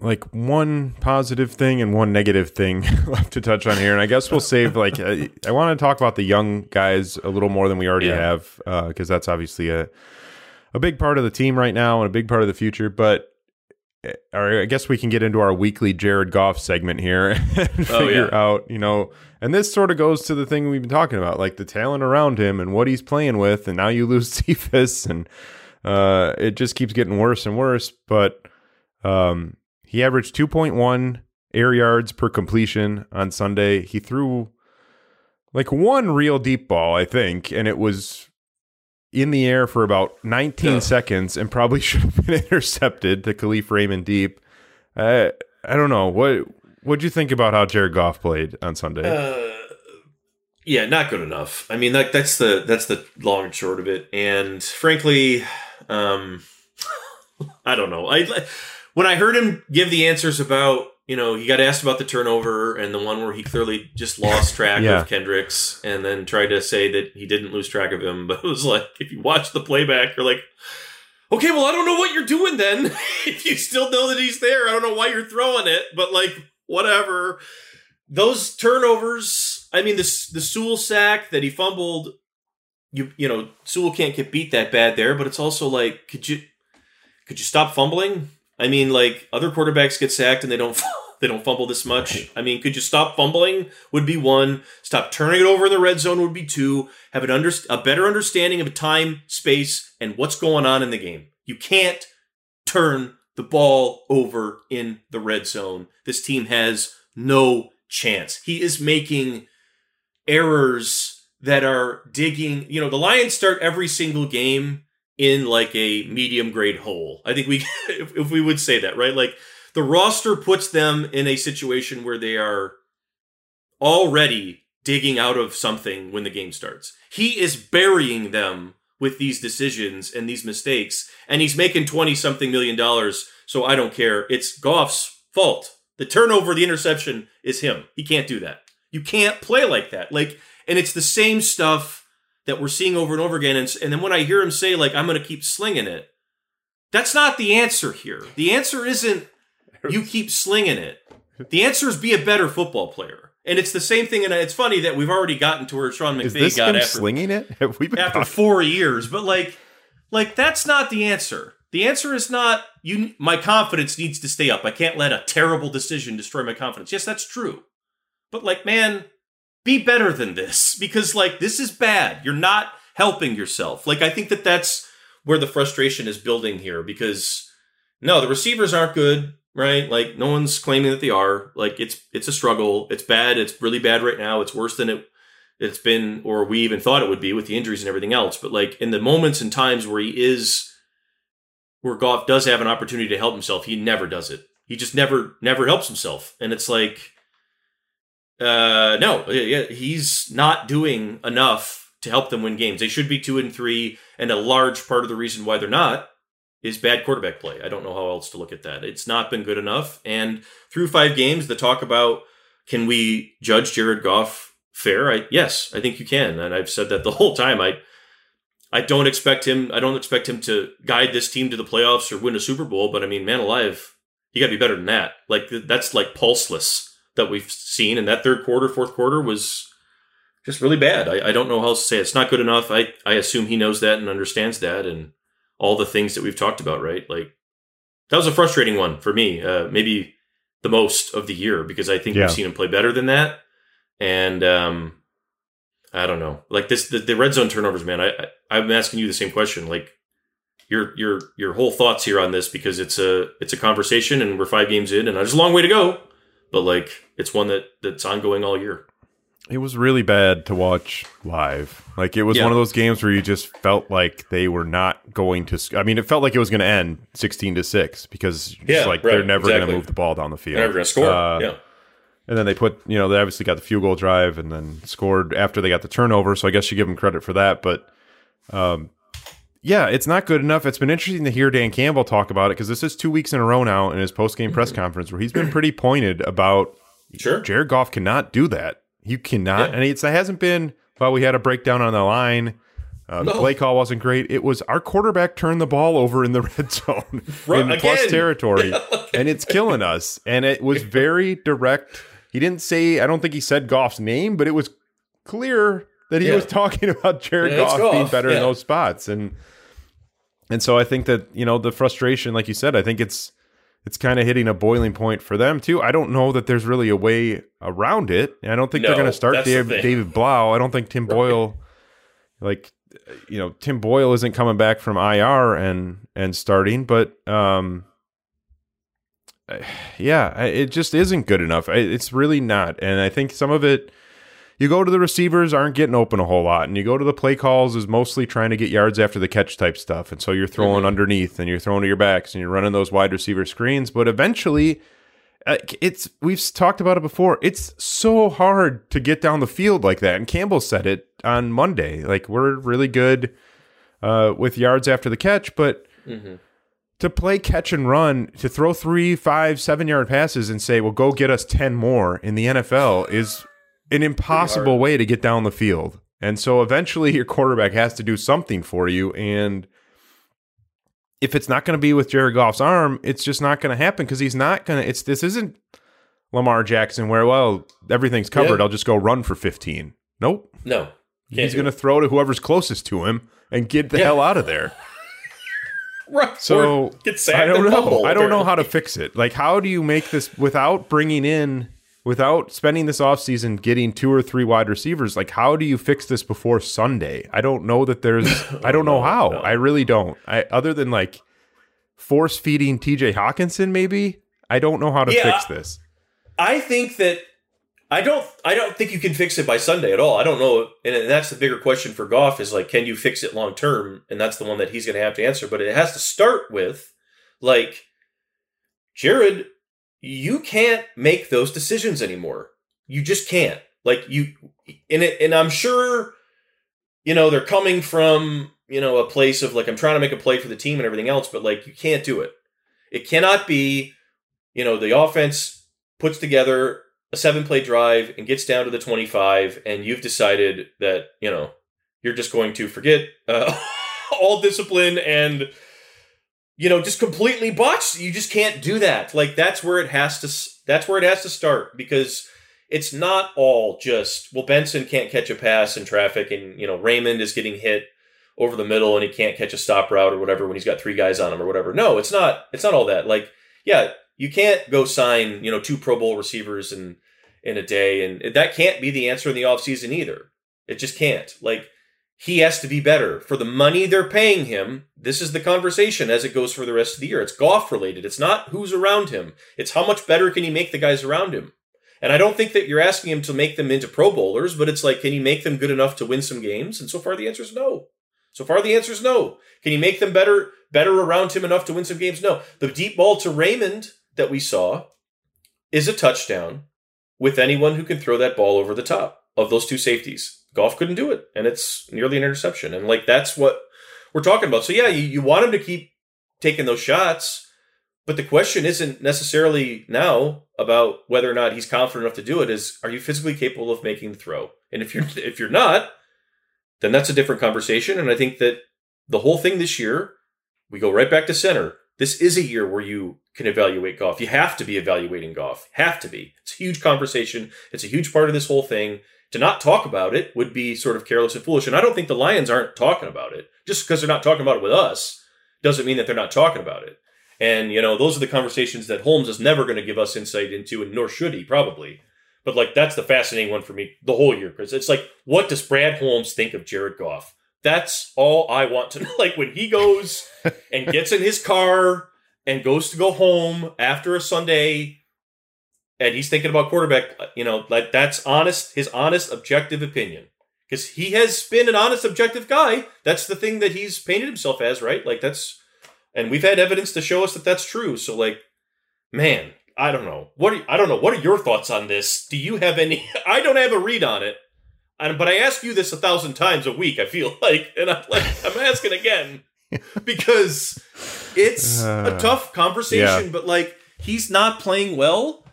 like one positive thing and one negative thing left to touch on here, and I guess we'll save like uh, I want to talk about the young guys a little more than we already Yeah. have because that's obviously a a big part of the team right now and a big part of the future. But uh, or I guess we can get into our weekly Jared Goff segment here and Oh, figure yeah. out you know. And this sort of goes to the thing we've been talking about, like the talent around him and what he's playing with. And now you lose Cephus, and uh, it just keeps getting worse and worse. But um, he averaged 2.1 air yards per completion on Sunday. He threw like one real deep ball, I think, and it was in the air for about 19 Yeah. seconds and probably should have been intercepted to Kalif Raymond deep. Uh, I don't know. What what'd you think about how Jared Goff played on Sunday? Uh, yeah, not good enough. I mean, that, that's the that's the long and short of it. And frankly, um, I don't know. I when I heard him give the answers about you know he got asked about the turnover and the one where he clearly just lost track Yeah. of Kendricks and then tried to say that he didn't lose track of him, but it was like if you watch the playback, you're like. Okay, well, I don't know what you're doing then. if you still know that he's there, I don't know why you're throwing it, but like, whatever those turnovers. I mean, the the Sewell sack that he fumbled. You you know, Sewell can't get beat that bad there, but it's also like, could you could you stop fumbling? I mean, like other quarterbacks get sacked and they don't they don't fumble this much. I mean, could you stop fumbling? Would be one. Stop turning it over in the red zone would be two. Have an under, a better understanding of time, space, and what's going on in the game. You can't turn the ball over in the red zone. This team has no chance. He is making errors that are digging. You know, the Lions start every single game in like a medium grade hole. I think we, if, if we would say that, right? Like the roster puts them in a situation where they are already digging out of something when the game starts. He is burying them with these decisions and these mistakes, and he's making 20 something million dollars. So I don't care. It's Goff's fault. The turnover, the interception is him. He can't do that. You can't play like that. Like, and it's the same stuff that we're seeing over and over again. And, and then when I hear him say, like, I'm going to keep slinging it, that's not the answer here. The answer isn't you keep slinging it. The answer is be a better football player. And it's the same thing. And it's funny that we've already gotten to where Sean Is McVay this got him after slinging it? Have we been after talking- four years. But like, like that's not the answer. The answer is not you. My confidence needs to stay up. I can't let a terrible decision destroy my confidence. Yes, that's true. But like, man, be better than this because like this is bad. You're not helping yourself. Like I think that that's where the frustration is building here because no, the receivers aren't good, right? Like no one's claiming that they are. Like it's it's a struggle. It's bad. It's really bad right now. It's worse than it it's been or we even thought it would be with the injuries and everything else. But like in the moments and times where he is where Goff does have an opportunity to help himself, he never does it. He just never never helps himself. And it's like uh no, he's not doing enough to help them win games. They should be 2 and 3 and a large part of the reason why they're not is bad quarterback play. I don't know how else to look at that. It's not been good enough and through 5 games the talk about can we judge Jared Goff fair? I yes, I think you can, and I've said that the whole time. I I don't expect him. I don't expect him to guide this team to the playoffs or win a Super Bowl. But I mean, man alive, you got to be better than that. Like that's like pulseless that we've seen, and that third quarter, fourth quarter was just really bad. I, I don't know how else to say it. It's not good enough. I I assume he knows that and understands that, and all the things that we've talked about. Right, like that was a frustrating one for me. Uh, maybe the most of the year because I think Yeah. we've seen him play better than that. And um, I don't know, like this the, the red zone turnovers, man. I, I I'm asking you the same question, like your your your whole thoughts here on this because it's a it's a conversation and we're five games in and there's a long way to go, but like it's one that that's ongoing all year. It was really bad to watch live. Like it was Yeah. one of those games where you just felt like they were not going to. sc- I mean, it felt like it was going to end sixteen to six because Yeah, like right, they're never going to move the ball down the field. They're never gonna score. Uh, yeah, And then they put, you know, they obviously got the field goal drive and then scored after they got the turnover. So I guess you give them credit for that. But um, yeah, it's not good enough. It's been interesting to hear Dan Campbell talk about it because this is two weeks in a row now in his post game press conference where he's been pretty pointed about Sure. Jared Goff cannot do that. You cannot, Yeah. and it's, it hasn't been. Well, we had a breakdown on the line. Uh, the play call wasn't great. It was our quarterback turned the ball over in the red zone Right, in plus territory, and it's killing us. And it was very direct. He didn't say. I don't think he said Goff's name, but it was clear that he Yeah. was talking about Jared Yeah, it's Goff being Goff, better in those spots. And and so I think that you know the frustration, like you said, I think it's it's kind of hitting a boiling point for them too. I don't know that there's really a way around it. I don't think they're going to start the David Blough. I don't think Tim Boyle, like you know, Tim Boyle isn't coming back from IR and and starting, but um, yeah, it just isn't good enough. It's really not, and I think some of it. You go to the receivers aren't getting open a whole lot, and you go to the play calls is mostly trying to get yards after the catch type stuff, and so you're throwing Mm-hmm. underneath and you're throwing to your backs and you're running those wide receiver screens, but eventually, uh, it's we've talked about it before. It's so hard to get down the field like that, and Campbell said it on Monday. Like we're really good uh, with yards after the catch, but Mhm. to play catch and run, to throw three, five, seven yard passes and say, well, go get us 10 more in the NFL is an impossible way to get down the field. And so eventually your quarterback has to do something for you. And if it's not going to be with Jared Goff's arm, it's just not going to happen because he's not going to. It's this isn't Lamar Jackson where, well, everything's covered. Yeah. I'll just go run for 15. Nope. No. He's going to throw to whoever's closest to him and get the Yeah. hell out of there. Right. So I don't know. I don't know how to fix it. Like, how do you make this without bringing in, without spending this offseason getting two or three wide receivers? Like, how do you fix this before Sunday? I don't know that there's. I don't know how. no. I really don't. I other than like force feeding T.J. Hockenson, maybe. I don't know how to Yeah. fix this. I think that I don't I don't think you can fix it by Sunday at all. I don't know, and that's the bigger question for Goff is like, can you fix it long term? And that's the one that he's going to have to answer. But it has to start with like, Jared, you can't make those decisions anymore. You just can't. Like you, and it, and I'm sure, you know, they're coming from you know a place of like I'm trying to make a play for the team and everything else, but like you can't do it. It cannot be, you know, the offense puts together a seven play drive and gets down to the 25 and you've decided that you know you're just going to forget uh, all discipline and you know just completely botch you just can't do that. Like that's where it has to that's where it has to start because it's not all just well benson can't catch a pass in traffic and you know raymond is getting hit over the middle and he can't catch a stop route or whatever when he's got three guys on him or whatever. No it's not it's not all that. Like yeah you can't go sign you know two pro bowl receivers in in a day and that can't be the answer in the offseason either. It just can't. Like he has to be better. For the money they're paying him this is the conversation as it goes for the rest of the year. It's Goff related it's not who's around him. It's how much better can he make the guys around him? And i don't think that you're asking him to make them into pro bowlers but it's like can he make them good enough to win some games? And so far the answer is no. So far the answer is no. Can he make them better better around him enough to win some games? No. The deep ball to raymond that we saw is a touchdown with anyone who can throw that ball over the top of those two safeties. Goff couldn't do it, and it's nearly an interception. And like that's what we're talking about. So yeah, you, you want him to keep taking those shots, but the question isn't necessarily now about whether or not he's confident enough to do it. Is are you physically capable of making the throw? And if you're if you're not, then that's a different conversation. And I think that the whole thing this year, we go right back to center. This is a year where you can evaluate Goff. You have to be evaluating Goff. Have to be. It's a huge conversation. It's a huge part of this whole thing. To not talk about it would be sort of careless and foolish. And I don't think the Lions aren't talking about it. Just because they're not talking about it with us doesn't mean that they're not talking about it. And, you know, those are the conversations that Holmes is never going to give us insight into, and nor should he probably. But, like, that's the fascinating one for me the whole year. Because it's like, what does Brad Holmes think of Jared Goff? That's all I want to know. Like, when he goes and gets in his car and goes to go home after a Sunday and he's thinking about quarterback, you know, like that's honest, his honest, objective opinion. Because he has been an honest, objective guy. That's the thing that he's painted himself as, right? Like that's, and we've had evidence to show us that that's true. So, like, man, I don't know. What are, I don't know. What are your thoughts on this? Do you have any? I don't have a read on it. And, but I ask you this a thousand times a week. I feel like, and I'm like, I'm asking again. because it's a Uh, tough conversation, yeah. but like he's not playing well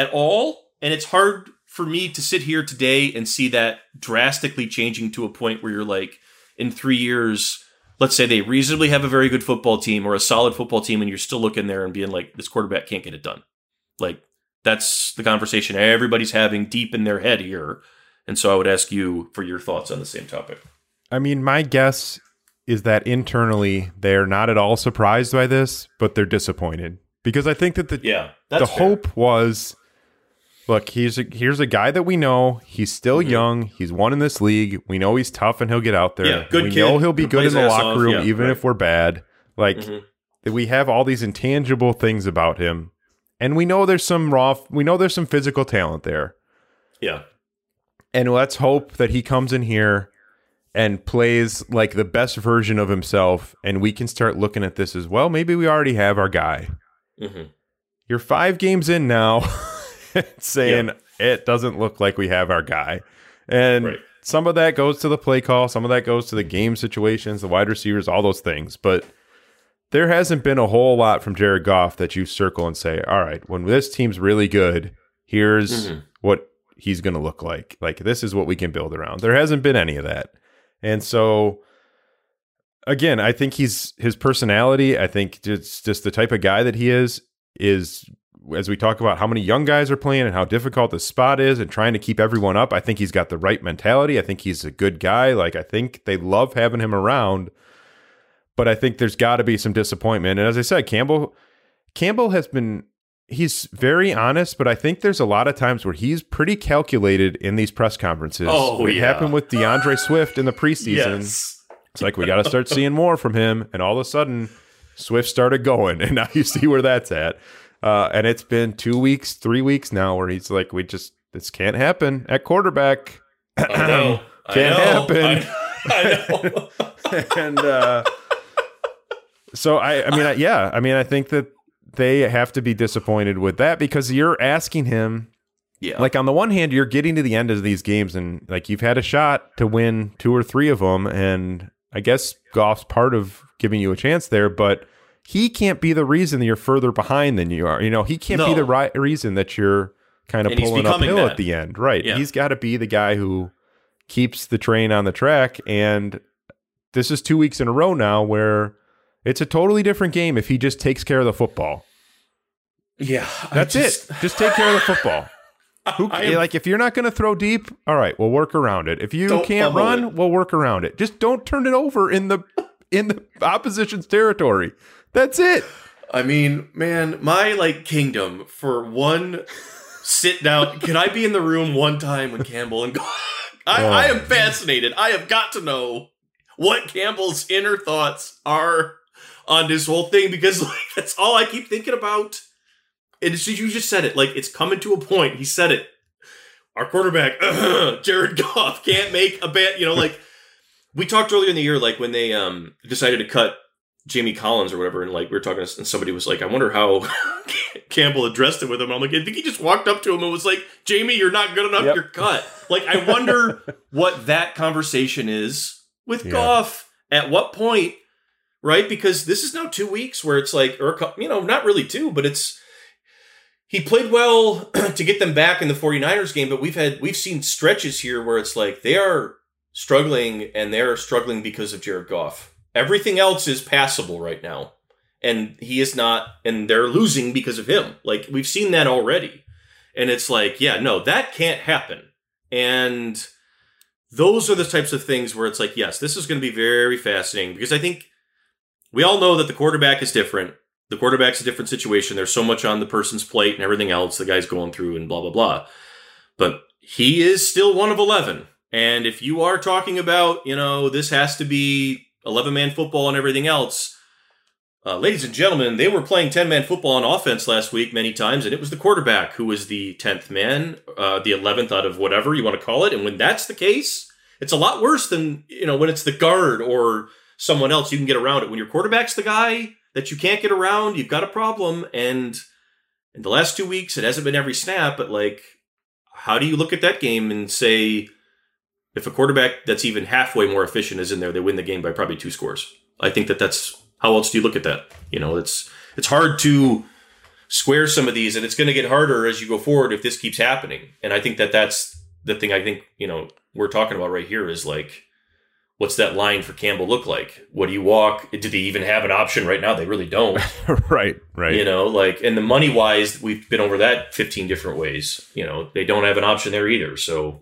at all. And it's hard for me to sit here today and see that drastically changing to a point where you're like, in three years, let's say they reasonably have a very good football team or a solid football team, and you're still looking there and being like, this quarterback can't get it done. Like, that's the conversation everybody's having deep in their head here. And so I would ask you for your thoughts on the same topic. I mean, my guess is that internally they're not at all surprised by this, but they're disappointed because I think that the Yeah. the fair. hope was look he's a, here's a guy that we know. He's still Mhm. young. He's won in this league. We know he's tough and he'll get out there. Yeah, good we kid, know he'll be good in the locker off, room yeah, even right. if we're bad. Like Mhm. we have all these intangible things about him. And we know there's some raw we know there's some physical talent there. Yeah. and let's hope that he comes in here and plays like the best version of himself and we can start looking at this as well maybe we already have our guy. Hmm you're five games in now saying it doesn't look like we have our guy. And Right. some of that goes to the play call, some of that goes to the game situations, the wide receivers, all those things. But there hasn't been a whole lot from Jared Goff that you circle and say, all right, when this team's really good, here's Mhm. what he's going to look like. Like, this is what we can build around. There hasn't been any of that. And so, again, I think he's his personality, I think it's just the type of guy that he is, is as we talk about how many young guys are playing and how difficult the spot is and trying to keep everyone up, I think he's got the right mentality. I think he's a good guy. Like I think they love having him around. But I think there's got to be some disappointment. And as I said, Campbell Campbell has been he's very honest, but I think there's a lot of times where he's pretty calculated in these press conferences. Oh, it yeah. happened with DeAndre Swift in the preseason. Yes. It's like we got to start seeing more from him, and all of a sudden, Swift started going, and now you see where that's at. Uh, and it's been two weeks, three weeks now, where he's like, "We just this can't happen at quarterback." I know. Can't know. happen. I, I know. and uh, so I, I mean, I, yeah, I mean, I think that they have to be disappointed with that because you're asking him yeah. like on the one hand you're getting to the end of these games and like you've had a shot to win two or three of them and i guess Goff's part of giving you a chance there but he can't be the reason that you're further behind than you are you know he can't be the right reason that you're kind of And pulling uphill that. at the end right Yeah. he's got to be the guy who keeps the train on the track and this is two weeks in a row now where it's a totally different game if he just takes care of the football yeah. That's just- it. Just take care of the football. Who, am- like if you're not going to throw deep, all right, we'll work around it. If you can't run, it. we'll work around it. Just don't turn it over in the in the opposition's territory. That's it. I mean, man, my like kingdom for one sit down. Can I be in the room one time when Campbell and I, Oh. I am fascinated. I have got to know what Campbell's inner thoughts are on this whole thing because like that's all I keep thinking about. And it's, you just said it. Like it's coming to a point. He said it. Our quarterback, Jared Goff, can't make a bet. You know, like we talked earlier in the year, like when they um decided to cut Jamie Collins or whatever, and like we were talking, and somebody was like, "I wonder how Campbell addressed it with him." I'm like, I think he just walked up to him and was like, "Jamie, you're not good enough. Yep. You're cut." Like, I wonder what that conversation is with Yeah. Goff. At what point, right? Because this is now two weeks where it's like, or you know, not really two, but it's he played well to get them back in the 49ers game, but we've had we've seen stretches here where it's like they are struggling and they're struggling because of Jared Goff. Everything else is passable right now. And he is not and they're losing because of him. Like we've seen that already. And it's like, yeah, no, that can't happen. And those are the types of things where it's like, yes, this is going to be very fascinating because I think we all know that the quarterback is different. The quarterback's a different situation. There's so much on the person's plate and everything else the guy's going through and blah, blah, blah. But he is still one of 11. And if you are talking about, you know, this has to be 11 man football and everything else, uh, ladies and gentlemen, they were playing 10 man football on offense last week many times, and it was the quarterback who was the 10th man, uh, the 11th out of whatever you want to call it. And when that's the case, it's a lot worse than, you know, when it's the guard or someone else, you can get around it. When your quarterback's the guy that you can't get around, you've got a problem. And in the last two weeks, it hasn't been every snap, but like, how do you look at that game and say, if a quarterback that's even halfway more efficient is in there, they win the game by probably two scores? I think that that's how else do you look at that? You know, it's it's hard to square some of these, and it's going to get harder as you go forward if this keeps happening. And I think that that's the thing. I think you know we're talking about right here is like, what's that line for Campbell look like? What do you walk? Do they even have an option right now? They really don't. right, right. You know, like, and the money wise, we've been over that 15 different ways. You know, they don't have an option there either. So,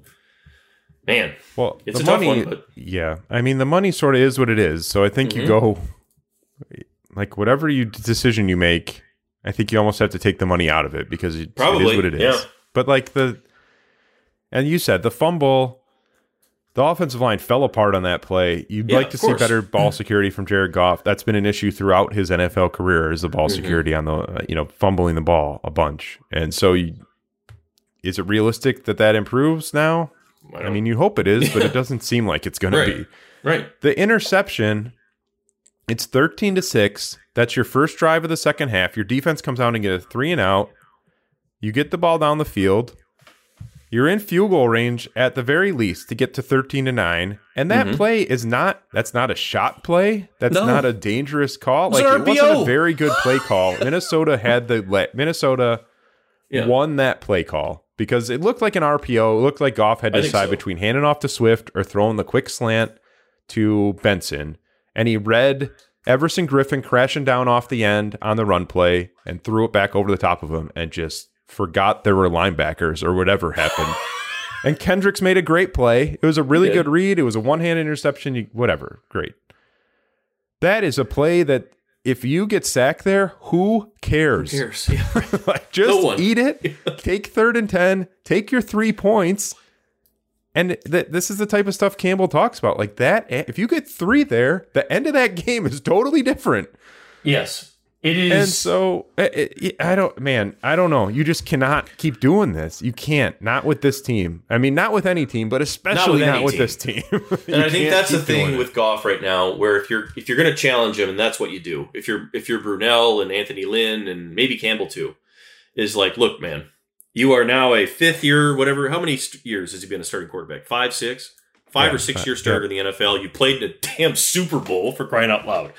man, well, it's a tough money, one, but- yeah. I mean, the money sort of is what it is. So I think you Mhm. go like whatever you decision you make. I think you almost have to take the money out of it because it, it Probably, is what it is. yeah. But like the, and you said the fumble, the offensive line fell apart on that play. You'd Yeah, like to see course. better ball security from Jared Goff. That's been an issue throughout his NFL career is the ball Mhm. security on the uh, you know fumbling the ball a bunch. And so, you, is it realistic that that improves now? I don't- mean, you hope it is, but it doesn't seem like it's going Right. to be. right. The interception, it's 13 to 6. That's your first drive of the second half. Your defense comes out and get a three and out. You get the ball down the field. You're in field goal range at the very least to get to 13 to 9. And that Mhm. play is not that's not a shot play. That's No. not a dangerous call. Like it wasn't a very good play call. Minnesota had the le- Minnesota Yeah. won that play call because it looked like an RPO. It looked like Goff had to decide so. between handing off to Swift or throwing the quick slant to Benson. And he read Everson Griffen crashing down off the end on the run play and threw it back over the top of him and just forgot there were linebackers or whatever happened. and Kendricks made a great play. It was a really good read. It was a one hand interception. You, whatever. Great. That is a play that if you get sacked there, who cares? Who cares? Yeah. like just No eat it. take third and ten. Take your three points. And th- this is the type of stuff Campbell talks about. Like that, if you get three there, the end of that game is totally different. yes. It is. And so eh, eh, I- I I don't, man, I don't know. You just cannot keep doing this. You can't. Not with this team. I mean, not with any team, but especially not with, any this team. and I think that's the thing with Goff right now, where if you're if you're going to challenge him, and that's what you do. If you're if you're Brunell and Anthony Lynn and maybe Campbell too, is like, look, man, you are now a fifth year, whatever. How many st- years has he been a starting quarterback? Five, six, five Yeah, or six five, year starter in the NFL. You played in a damn Super Bowl for crying out loud.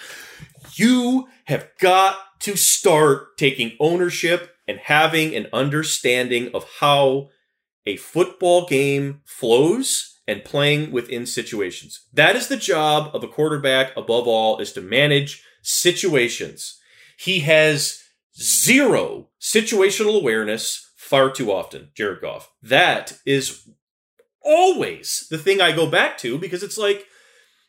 You have got to start taking ownership and having an understanding of how a football game flows and playing within situations. That is the job of a quarterback above all is to manage situations. He has zero situational awareness far too often, Jared Goff. That is always the thing I go back to because it's like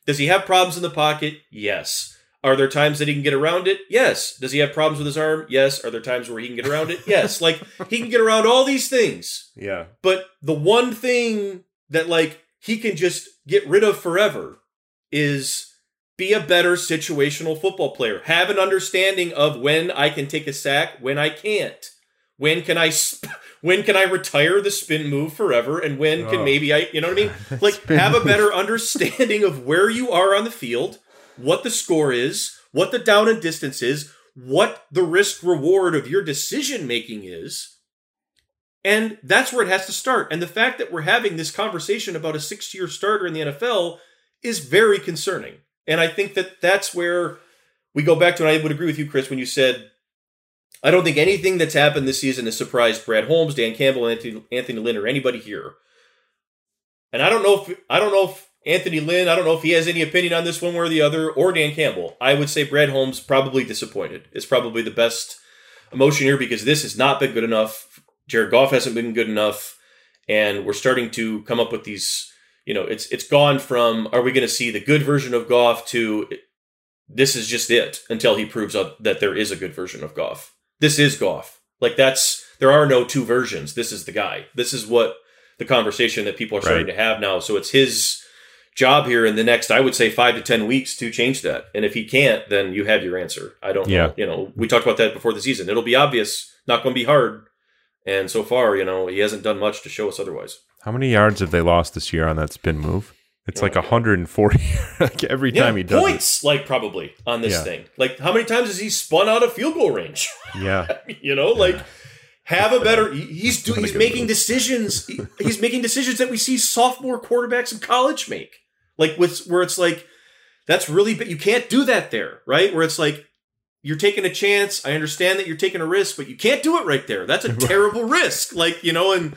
does he have problems in the pocket? Yes. Are there times that he can get around it? Yes. Does he have problems with his arm? Yes. Are there times where he can get around it? Yes. Like he can get around all these things. yeah. But the one thing that like he can just get rid of forever is be a better situational football player. Have an understanding of when I can take a sack, when I can't. When can I sp- when can I retire the spin move forever and when can Oh. maybe I you know what I mean? Like have a better understanding of where you are on the field, what the score is, what the down and distance is, what the risk reward of your decision making is. And that's where it has to start. And the fact that we're having this conversation about a six year starter in the NFL is very concerning. And I think that that's where we go back to, and I would agree with you, Chris, when you said, I don't think anything that's happened this season has surprised Brad Holmes, Dan Campbell, Anthony, Anthony Lynn, or anybody here. And I don't know if I don't know if Anthony Lynn, I don't know if he has any opinion on this one way or the other, or Dan Campbell. I would say Brad Holmes probably disappointed. Is probably the best emotion here because this has not been good enough. Jared Goff hasn't been good enough, and we're starting to come up with these. You know, it's it's gone from are we going to see the good version of Goff to this is just it until he proves that there is a good version of Goff. This is Goff. Like that's there are no two versions. This is the guy. This is what the conversation that people are starting Right. to have now. So it's his job here in the next, I would say, five to ten weeks to change that. And if he can't, then you have your answer. I don't Yeah. know. You know, we talked about that before the season. It'll be obvious, not going to be hard. And so far, you know, he hasn't done much to show us otherwise. How many yards have they lost this year on that spin move? It's like 140 like every time he does points, like probably on this Yeah. thing. Like, how many times has he spun out of field goal range? Yeah. you know, like have a better. He's doing. He's making move. decisions. he's making decisions that we see sophomore quarterbacks in college make. Like with where it's like that's really but you can't do that there, right? Where it's like you're taking a chance. I understand that you're taking a risk, but you can't do it right there. That's a terrible risk. Like, you know, and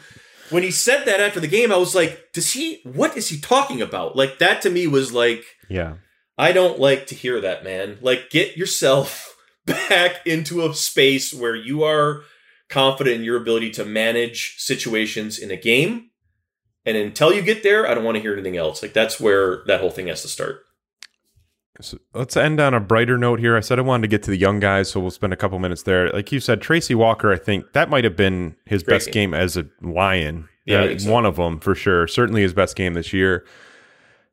when he said that after the game, I was like, does he what is he talking about? Like that to me was like Yeah. I don't like to hear that, man. Like get yourself back into a space where you are confident in your ability to manage situations in a game. And until you get there, I don't want to hear anything else. Like that's where that whole thing has to start. So let's end on a brighter note here. I said I wanted to get to the young guys, so we'll spend a couple minutes there. Like you said, Tracy Walker, I think that might have been his Great best game. game. as a Lion. Yeah, Uh, so. one of them for sure. Certainly his best game this year.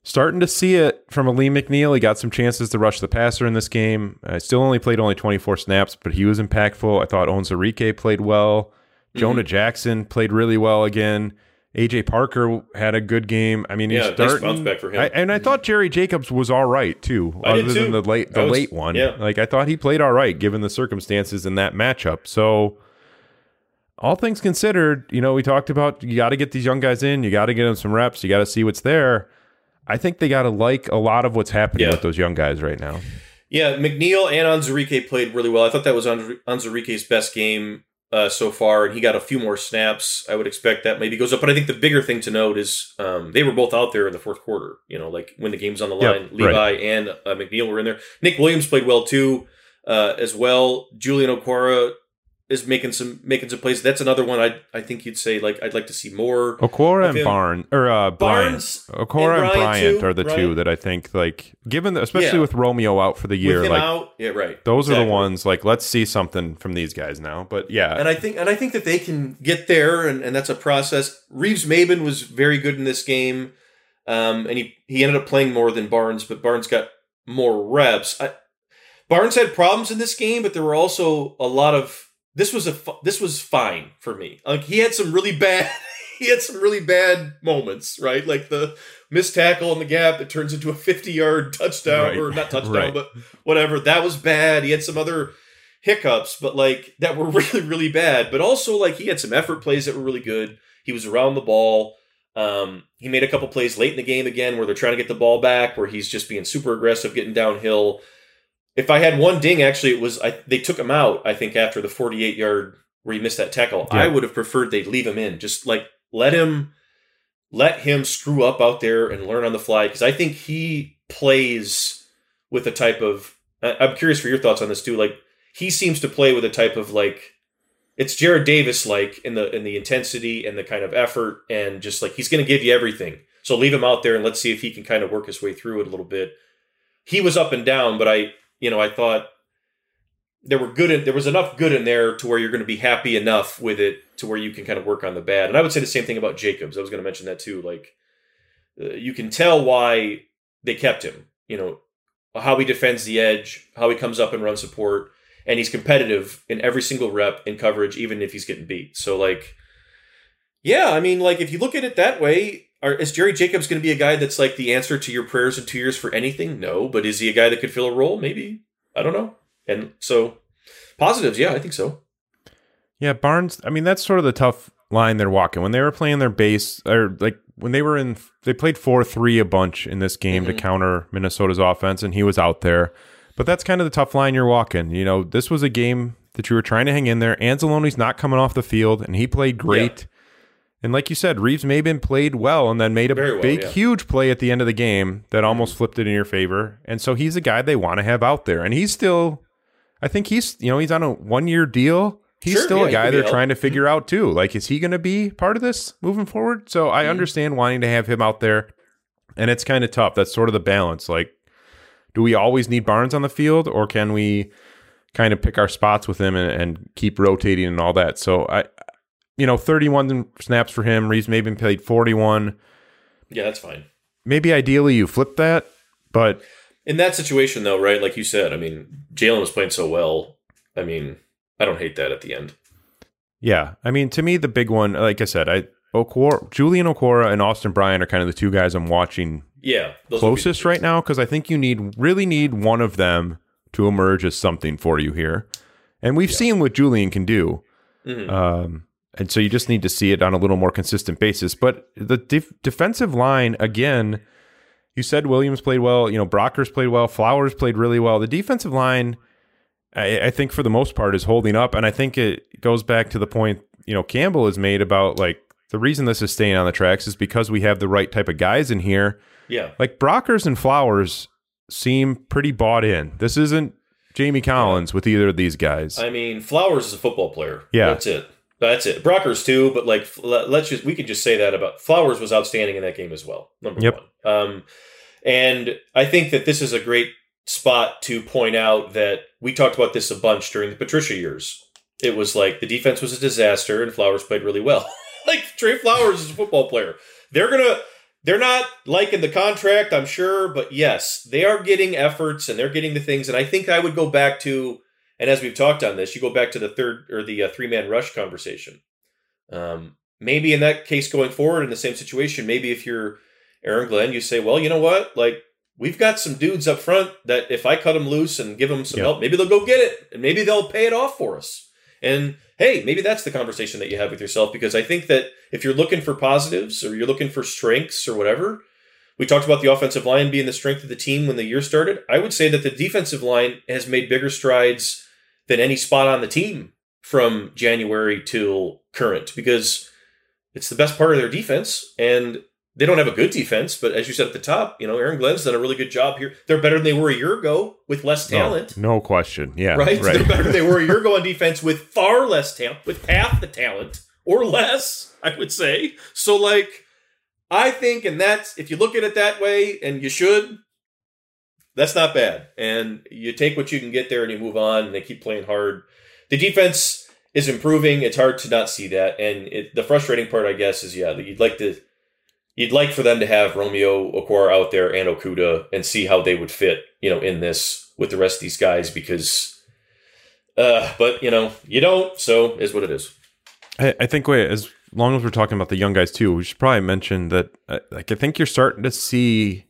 Starting to see it from Alim McNeill. He got some chances to rush the passer in this game. I still only played only 24 snaps, but he was impactful. I thought Onwuzurike played well. Mm-hmm. Jonah Jackson played really well again. AJ Parker had a good game. I mean, he's Yeah, nice starting. bounce back for him. I, and I mm-hmm. thought Jerry Jacobs was all right too, I other did than the late the was- late one. yeah. Like I thought he played all right given the circumstances in that matchup. So all things considered, you know, we talked about you got to get these young guys in, you got to get them some reps, you got to see what's there. I think they got to like a lot of what's happening Yeah. with those young guys right now. Yeah, McNeill and Onwuzurike played really well. I thought that was Anz- Onwuzurike's best game uh, so far, and he got a few more snaps. I would expect that maybe goes up. But I think the bigger thing to note is um, they were both out there in the fourth quarter. You know, like when the game's on the Yep, line, Levi and uh, McNeill were in there. Nick Williams played well too, uh, as well. Julian Okwara is making some making some plays. That's another one I I think you'd say like I'd like to see more. Okwara and him. Barn or uh, Barnes Bryant. Okwara and and Bryant, too, are the two that I think like given the, especially Yeah. with Romeo out for the year, like out, yeah, right. those are the ones like let's see something from these guys now. But yeah, and I think and I think that they can get there, and, and that's a process. Reeves-Maybin was very good in this game, um, and he he ended up playing more than Barnes, but Barnes got more reps. I, Barnes had problems in this game, but there were also a lot of this was a fu- this was fine for me. Like he had some really bad he had some really bad moments, right? Like the missed tackle in the gap that turns into a 50 yard touchdown Right. or not touchdown, Right. but whatever. That was bad. He had some other hiccups, but like that were really, really bad. But also like he had some effort plays that were really good. He was around the ball. Um, he made a couple plays late in the game again where they're trying to get the ball back, where he's just being super aggressive, getting downhill. If I had one ding, actually, it was I, they took him out. I think after the 48 yard where he missed that tackle, Yeah. I would have preferred they'd leave him in. Just like let him let him screw up out there and learn on the fly because I think he plays with a type of. I'm curious for your thoughts on this too. Like he seems to play with a type of like it's Jarrad Davis like in the in the intensity and the kind of effort and just like he's going to give you everything. So leave him out there and let's see if he can kind of work his way through it a little bit. He was up and down, but I you know I thought there were good in, there was enough good in there to where you're going to be happy enough with it to where you can kind of work on the bad. And I would say the same thing about Jacobs. I was going to mention that too. Like uh, you can tell why they kept him. You know how he defends the edge, how he comes up and runs support, and he's competitive in every single rep in coverage, even if he's getting beat. So like, yeah, I mean, like if you look at it that way, are, is Jerry Jacobs going to be a guy that's like the answer to your prayers in two years for anything? No, but is he a guy that could fill a role? Maybe I don't know. And so positives, yeah, I think so. Yeah, Barnes. I mean, that's sort of the tough line they're walking when they were playing their base, or like when they were in. They played four three a bunch in this game to Mhm. counter Minnesota's offense, and he was out there. But that's kind of the tough line you're walking. You know, this was a game that you were trying to hang in there. Anzalone's not coming off the field, and he played great. And like you said, Reeves-Maybin played well, and then made a well, big, yeah. huge play at the end of the game that almost flipped it in your favor. And so he's a guy they want to have out there, and he's still. I think he's you know he's on a one year deal. He's Sure, still yeah, a guy they're trying to figure out too. Like, is he going to be part of this moving forward? So I Mhm. understand wanting to have him out there, and it's kind of tough. That's sort of the balance. Like, do we always need Barnes on the field, or can we kind of pick our spots with him and, and keep rotating and all that? So I, you know, thirty-one snaps for him. Reeves maybe played forty-one. Yeah, that's fine. Maybe ideally you flip that, but In that situation, though, right? Like you said, I mean, Jalen was playing so well. I mean, I don't hate that at the end. Yeah, I mean, to me, the big one, like I said, I Okwara, Julian Okwara and Austin Bryant are kind of the two guys I'm watching Yeah, closest right now because I think you need really need one of them to emerge as something for you here, and we've seen what Julian can do, Mhm. um, and so you just need to see it on a little more consistent basis. But the def- defensive line again you said Williams played well. You know, Brockers played well. Flowers played really well. The defensive line, I, I think for the most part, is holding up, and I think it goes back to the point you know Campbell has made about like the reason this is staying on the tracks is because we have the right type of guys in here. Yeah. Like Brockers and Flowers seem pretty bought in. This isn't Jamie Collins with either of these guys. I mean, Flowers is a football player. Yeah. That's it. That's it. Brockers too, but like let's just we could just say that about Flowers was outstanding in that game as well. Number Yep. one. Um, and I think that this is a great spot to point out that we talked about this a bunch during the Patricia years. It was like the defense was a disaster and Flowers played really well. like Trey Flowers is a football player. They're gonna they're not liking the contract, I'm sure, but yes, they are getting efforts and they're getting the things. And I think I would go back to, and as we've talked on this, you go back to the third or the uh, three man rush conversation. Um, maybe in that case going forward in the same situation, maybe if you're Aaron Glenn, you say, well, you know what, like we've got some dudes up front that if I cut them loose and give them some help, maybe they'll go get it and maybe they'll pay it off for us. And hey, maybe that's the conversation that you have with yourself because I think that if you're looking for positives or you're looking for strengths or whatever, we talked about the offensive line being the strength of the team when the year started. I would say that the defensive line has made bigger strides than any spot on the team from January till current because it's the best part of their defense and they don't have a good defense, but as you said at the top, you know, Aaron Glenn's done a really good job here. They're better than they were a year ago with less talent No, no question. Yeah. right? Right. They're better than they were a year ago on defense with far less talent, with half the talent or less, I would say. So, like, I think, and that's if you look at it that way, and you should, that's not bad. And you take what you can get there and you move on, and they keep playing hard. The defense is improving. It's hard to not see that, and it, the frustrating part, I guess, is yeah, that you'd like to. You'd like for them to have Romeo Okwara out there and Okudah and see how they would fit, you know, in this with the rest of these guys because uh, but you know, you don't, so is what it is. I, I think wait, as long as we're talking about the young guys too, we should probably mention that. Uh, like, I think you're starting to see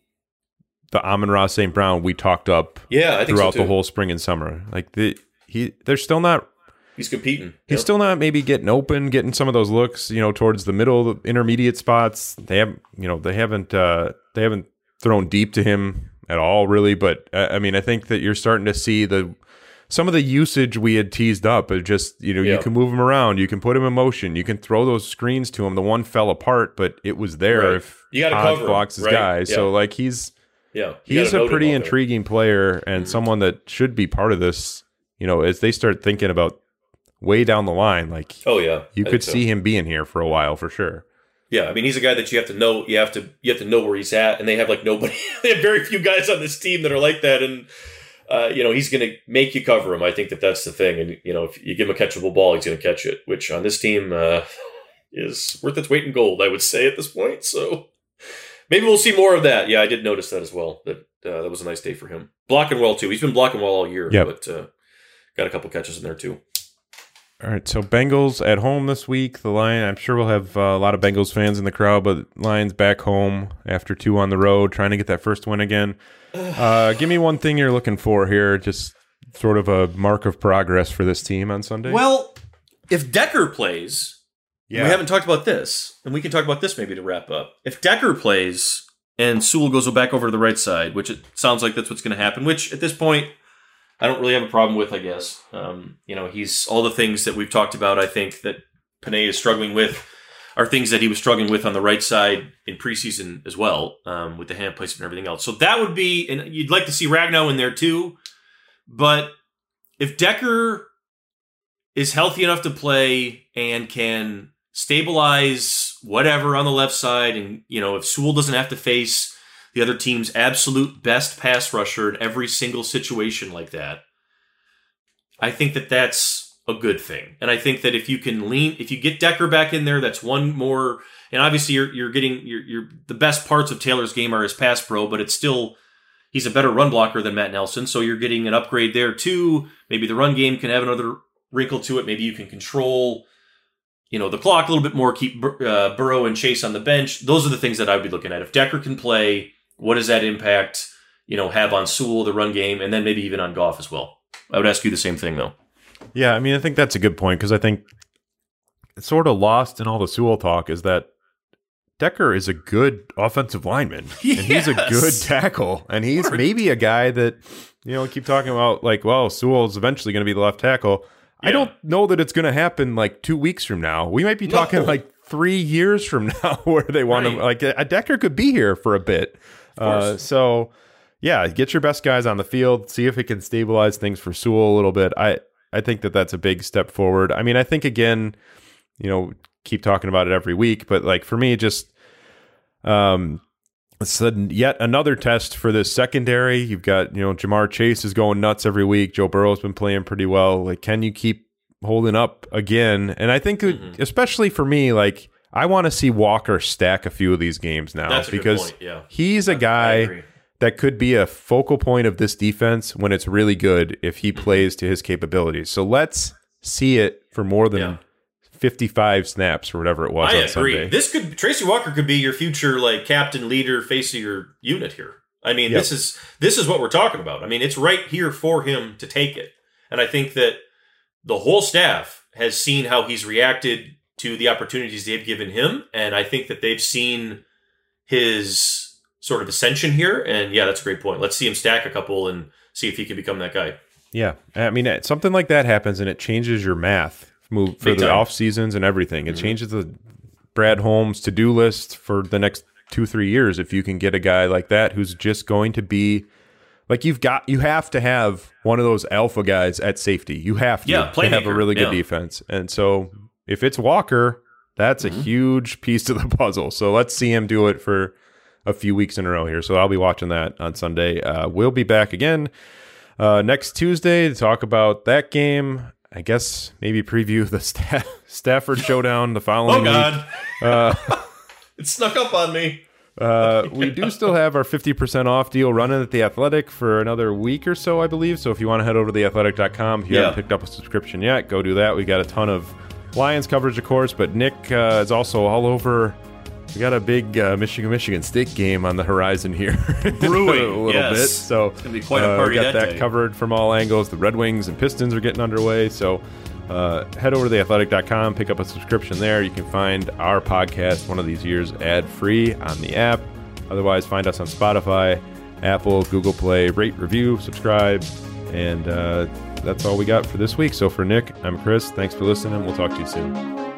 the Amon-Ra St. Brown we talked up Yeah, throughout so the whole spring and summer. Like the he, they're still not. He's competing. He's Yep. still not maybe getting open, getting some of those looks, you know, towards the middle, the intermediate spots. They haven't, you know, they haven't, uh, they haven't thrown deep to him at all, really. But uh, I mean, I think that you're starting to see the some of the usage we had teased up of just, you know, you can move him around, you can put him in motion, you can throw those screens to him. The one fell apart, but it was there Right. if You gotta Hodge cover blocks his right? guy. Yeah. So like he's yeah, you a pretty intriguing player and Mhm. someone that should be part of this. You know, as they start thinking about way down the line, like Oh yeah, you I could so. see him being here for a while for sure. Yeah, I mean, he's a guy that you have to know. You have to you have to know where he's at, and they have like nobody. they have very few guys on this team that are like that, and uh, you know he's going to make you cover him. I think that that's the thing, and you know if you give him a catchable ball, he's going to catch it, which on this team uh, is worth its weight in gold. I would say at this point. So maybe we'll see more of that. Yeah, I did notice that as well. That uh, that was a nice day for him. Blocking well too. He's been blocking well all year. Yep. but uh, got a couple catches in there too. All right, so Bengals at home this week. The Lion, I'm sure we'll have uh, a lot of Bengals fans in the crowd, but Lions back home after two on the road, trying to get that first win again. Uh, give me one thing you're looking for here, just sort of a mark of progress for this team on Sunday. Well, if Decker plays, yeah, We haven't talked about this, and we can talk about this maybe to wrap up. If Decker plays and Sewell goes back over to the right side, which it sounds like that's what's going to happen, which at this point I don't really have a problem with, I guess. Um, you know, he's all the things that we've talked about. I think that Penei is struggling with are things that he was struggling with on the right side in preseason as well, um, with the hand placement and everything else. So that would be, and you'd like to see Ragnow in there too. But if Decker is healthy enough to play and can stabilize whatever on the left side, and you know if Sewell doesn't have to face the other team's absolute best pass rusher in every single situation like that, I think that that's a good thing. And I think that if you can lean, if you get Decker back in there, that's one more. And obviously, you're you're getting you're, you're the best parts of Taylor's game are his pass pro, but it's still he's a better run blocker than Matt Nelson, so you're getting an upgrade there too. Maybe the run game can have another wrinkle to it. Maybe you can control, you know, the clock a little bit more. Keep uh, Burrow and Chase on the bench. Those are the things that I would be looking at. If Decker can play, what does that impact? You know, have on Sewell the run game, and then maybe even on Goff as well. I would ask you the same thing though. Yeah, I mean, I think that's a good point because I think it's sort of lost in all the Sewell talk is that Decker is a good offensive lineman, and he's a good tackle, and he's maybe a guy that you know keep talking about like, well, Sewell's eventually going to be the left tackle. I don't know that it's going to happen like two weeks from now. We might be talking No. like three years from now, where they want. Right. Like a Decker could be here for a bit. Uh, so yeah, get your best guys on the field. See if it can stabilize things for Sewell a little bit. I I think that that's a big step forward. I mean, I think again, you know, keep talking about it every week, but like for me, just um, it's a- yet another test for this secondary. You've got you know Ja'Marr Chase is going nuts every week. Joe Burrow's been playing pretty well. Like, can you keep holding up again? And I think, Mm-hmm. especially for me, like I want to see Walker stack a few of these games now That's a good because yeah. he's a guy that could be a focal point of this defense when it's really good if he Mm-hmm. plays to his capabilities. So let's see it for more than Yeah. 55 snaps or whatever it was I on agree. Sunday. This could Tracy Walker could be your future like captain, leader, face of your unit here. I mean, Yep. this is this is what we're talking about. I mean, it's right here for him to take it, and I think that the whole staff has seen how he's reacted to the opportunities they've given him, and I think that they've seen his sort of ascension here. And yeah, that's a great point. Let's see him stack a couple and see if he can become that guy. Yeah, I mean something like that happens and it changes your math move for Big the time. off seasons and everything. It changes the Brad Holmes to do list for the next two three years if you can get a guy like that who's just going to be like you've got you have to have one of those alpha guys at safety. You have to, Yeah, to have a really good yeah. defense. And so if it's Walker, that's Mm-hmm. a huge piece to the puzzle. So let's see him do it for a few weeks in a row here. So I'll be watching that on Sunday. Uh, we'll be back again uh, next Tuesday to talk about that game. I guess maybe preview the Sta- Stafford showdown the following Oh. God, it snuck up on me. Uh, we do still have our 50% off deal running at The Athletic for another week or so, I believe. So if you want to head over to theathletic.com, if you Yeah. haven't picked up a subscription yet, go do that. We got a ton of Lions coverage, of course, but Nick uh, is also all over. We got a big uh, Michigan Michigan State game on the horizon here. Brewing, a little yes. bit. So It's gonna be quite a uh, party got that that covered from all angles. The Red Wings and Pistons are getting underway. So uh, head over to theathletic.com, pick up a subscription there. You can find our podcast one of these years ad free on the app. Otherwise, find us on Spotify, Apple, Google Play. Rate, review, subscribe, and uh, that's all we got for this week. So for Nick, I'm Chris. Thanks for listening. We'll talk to you soon.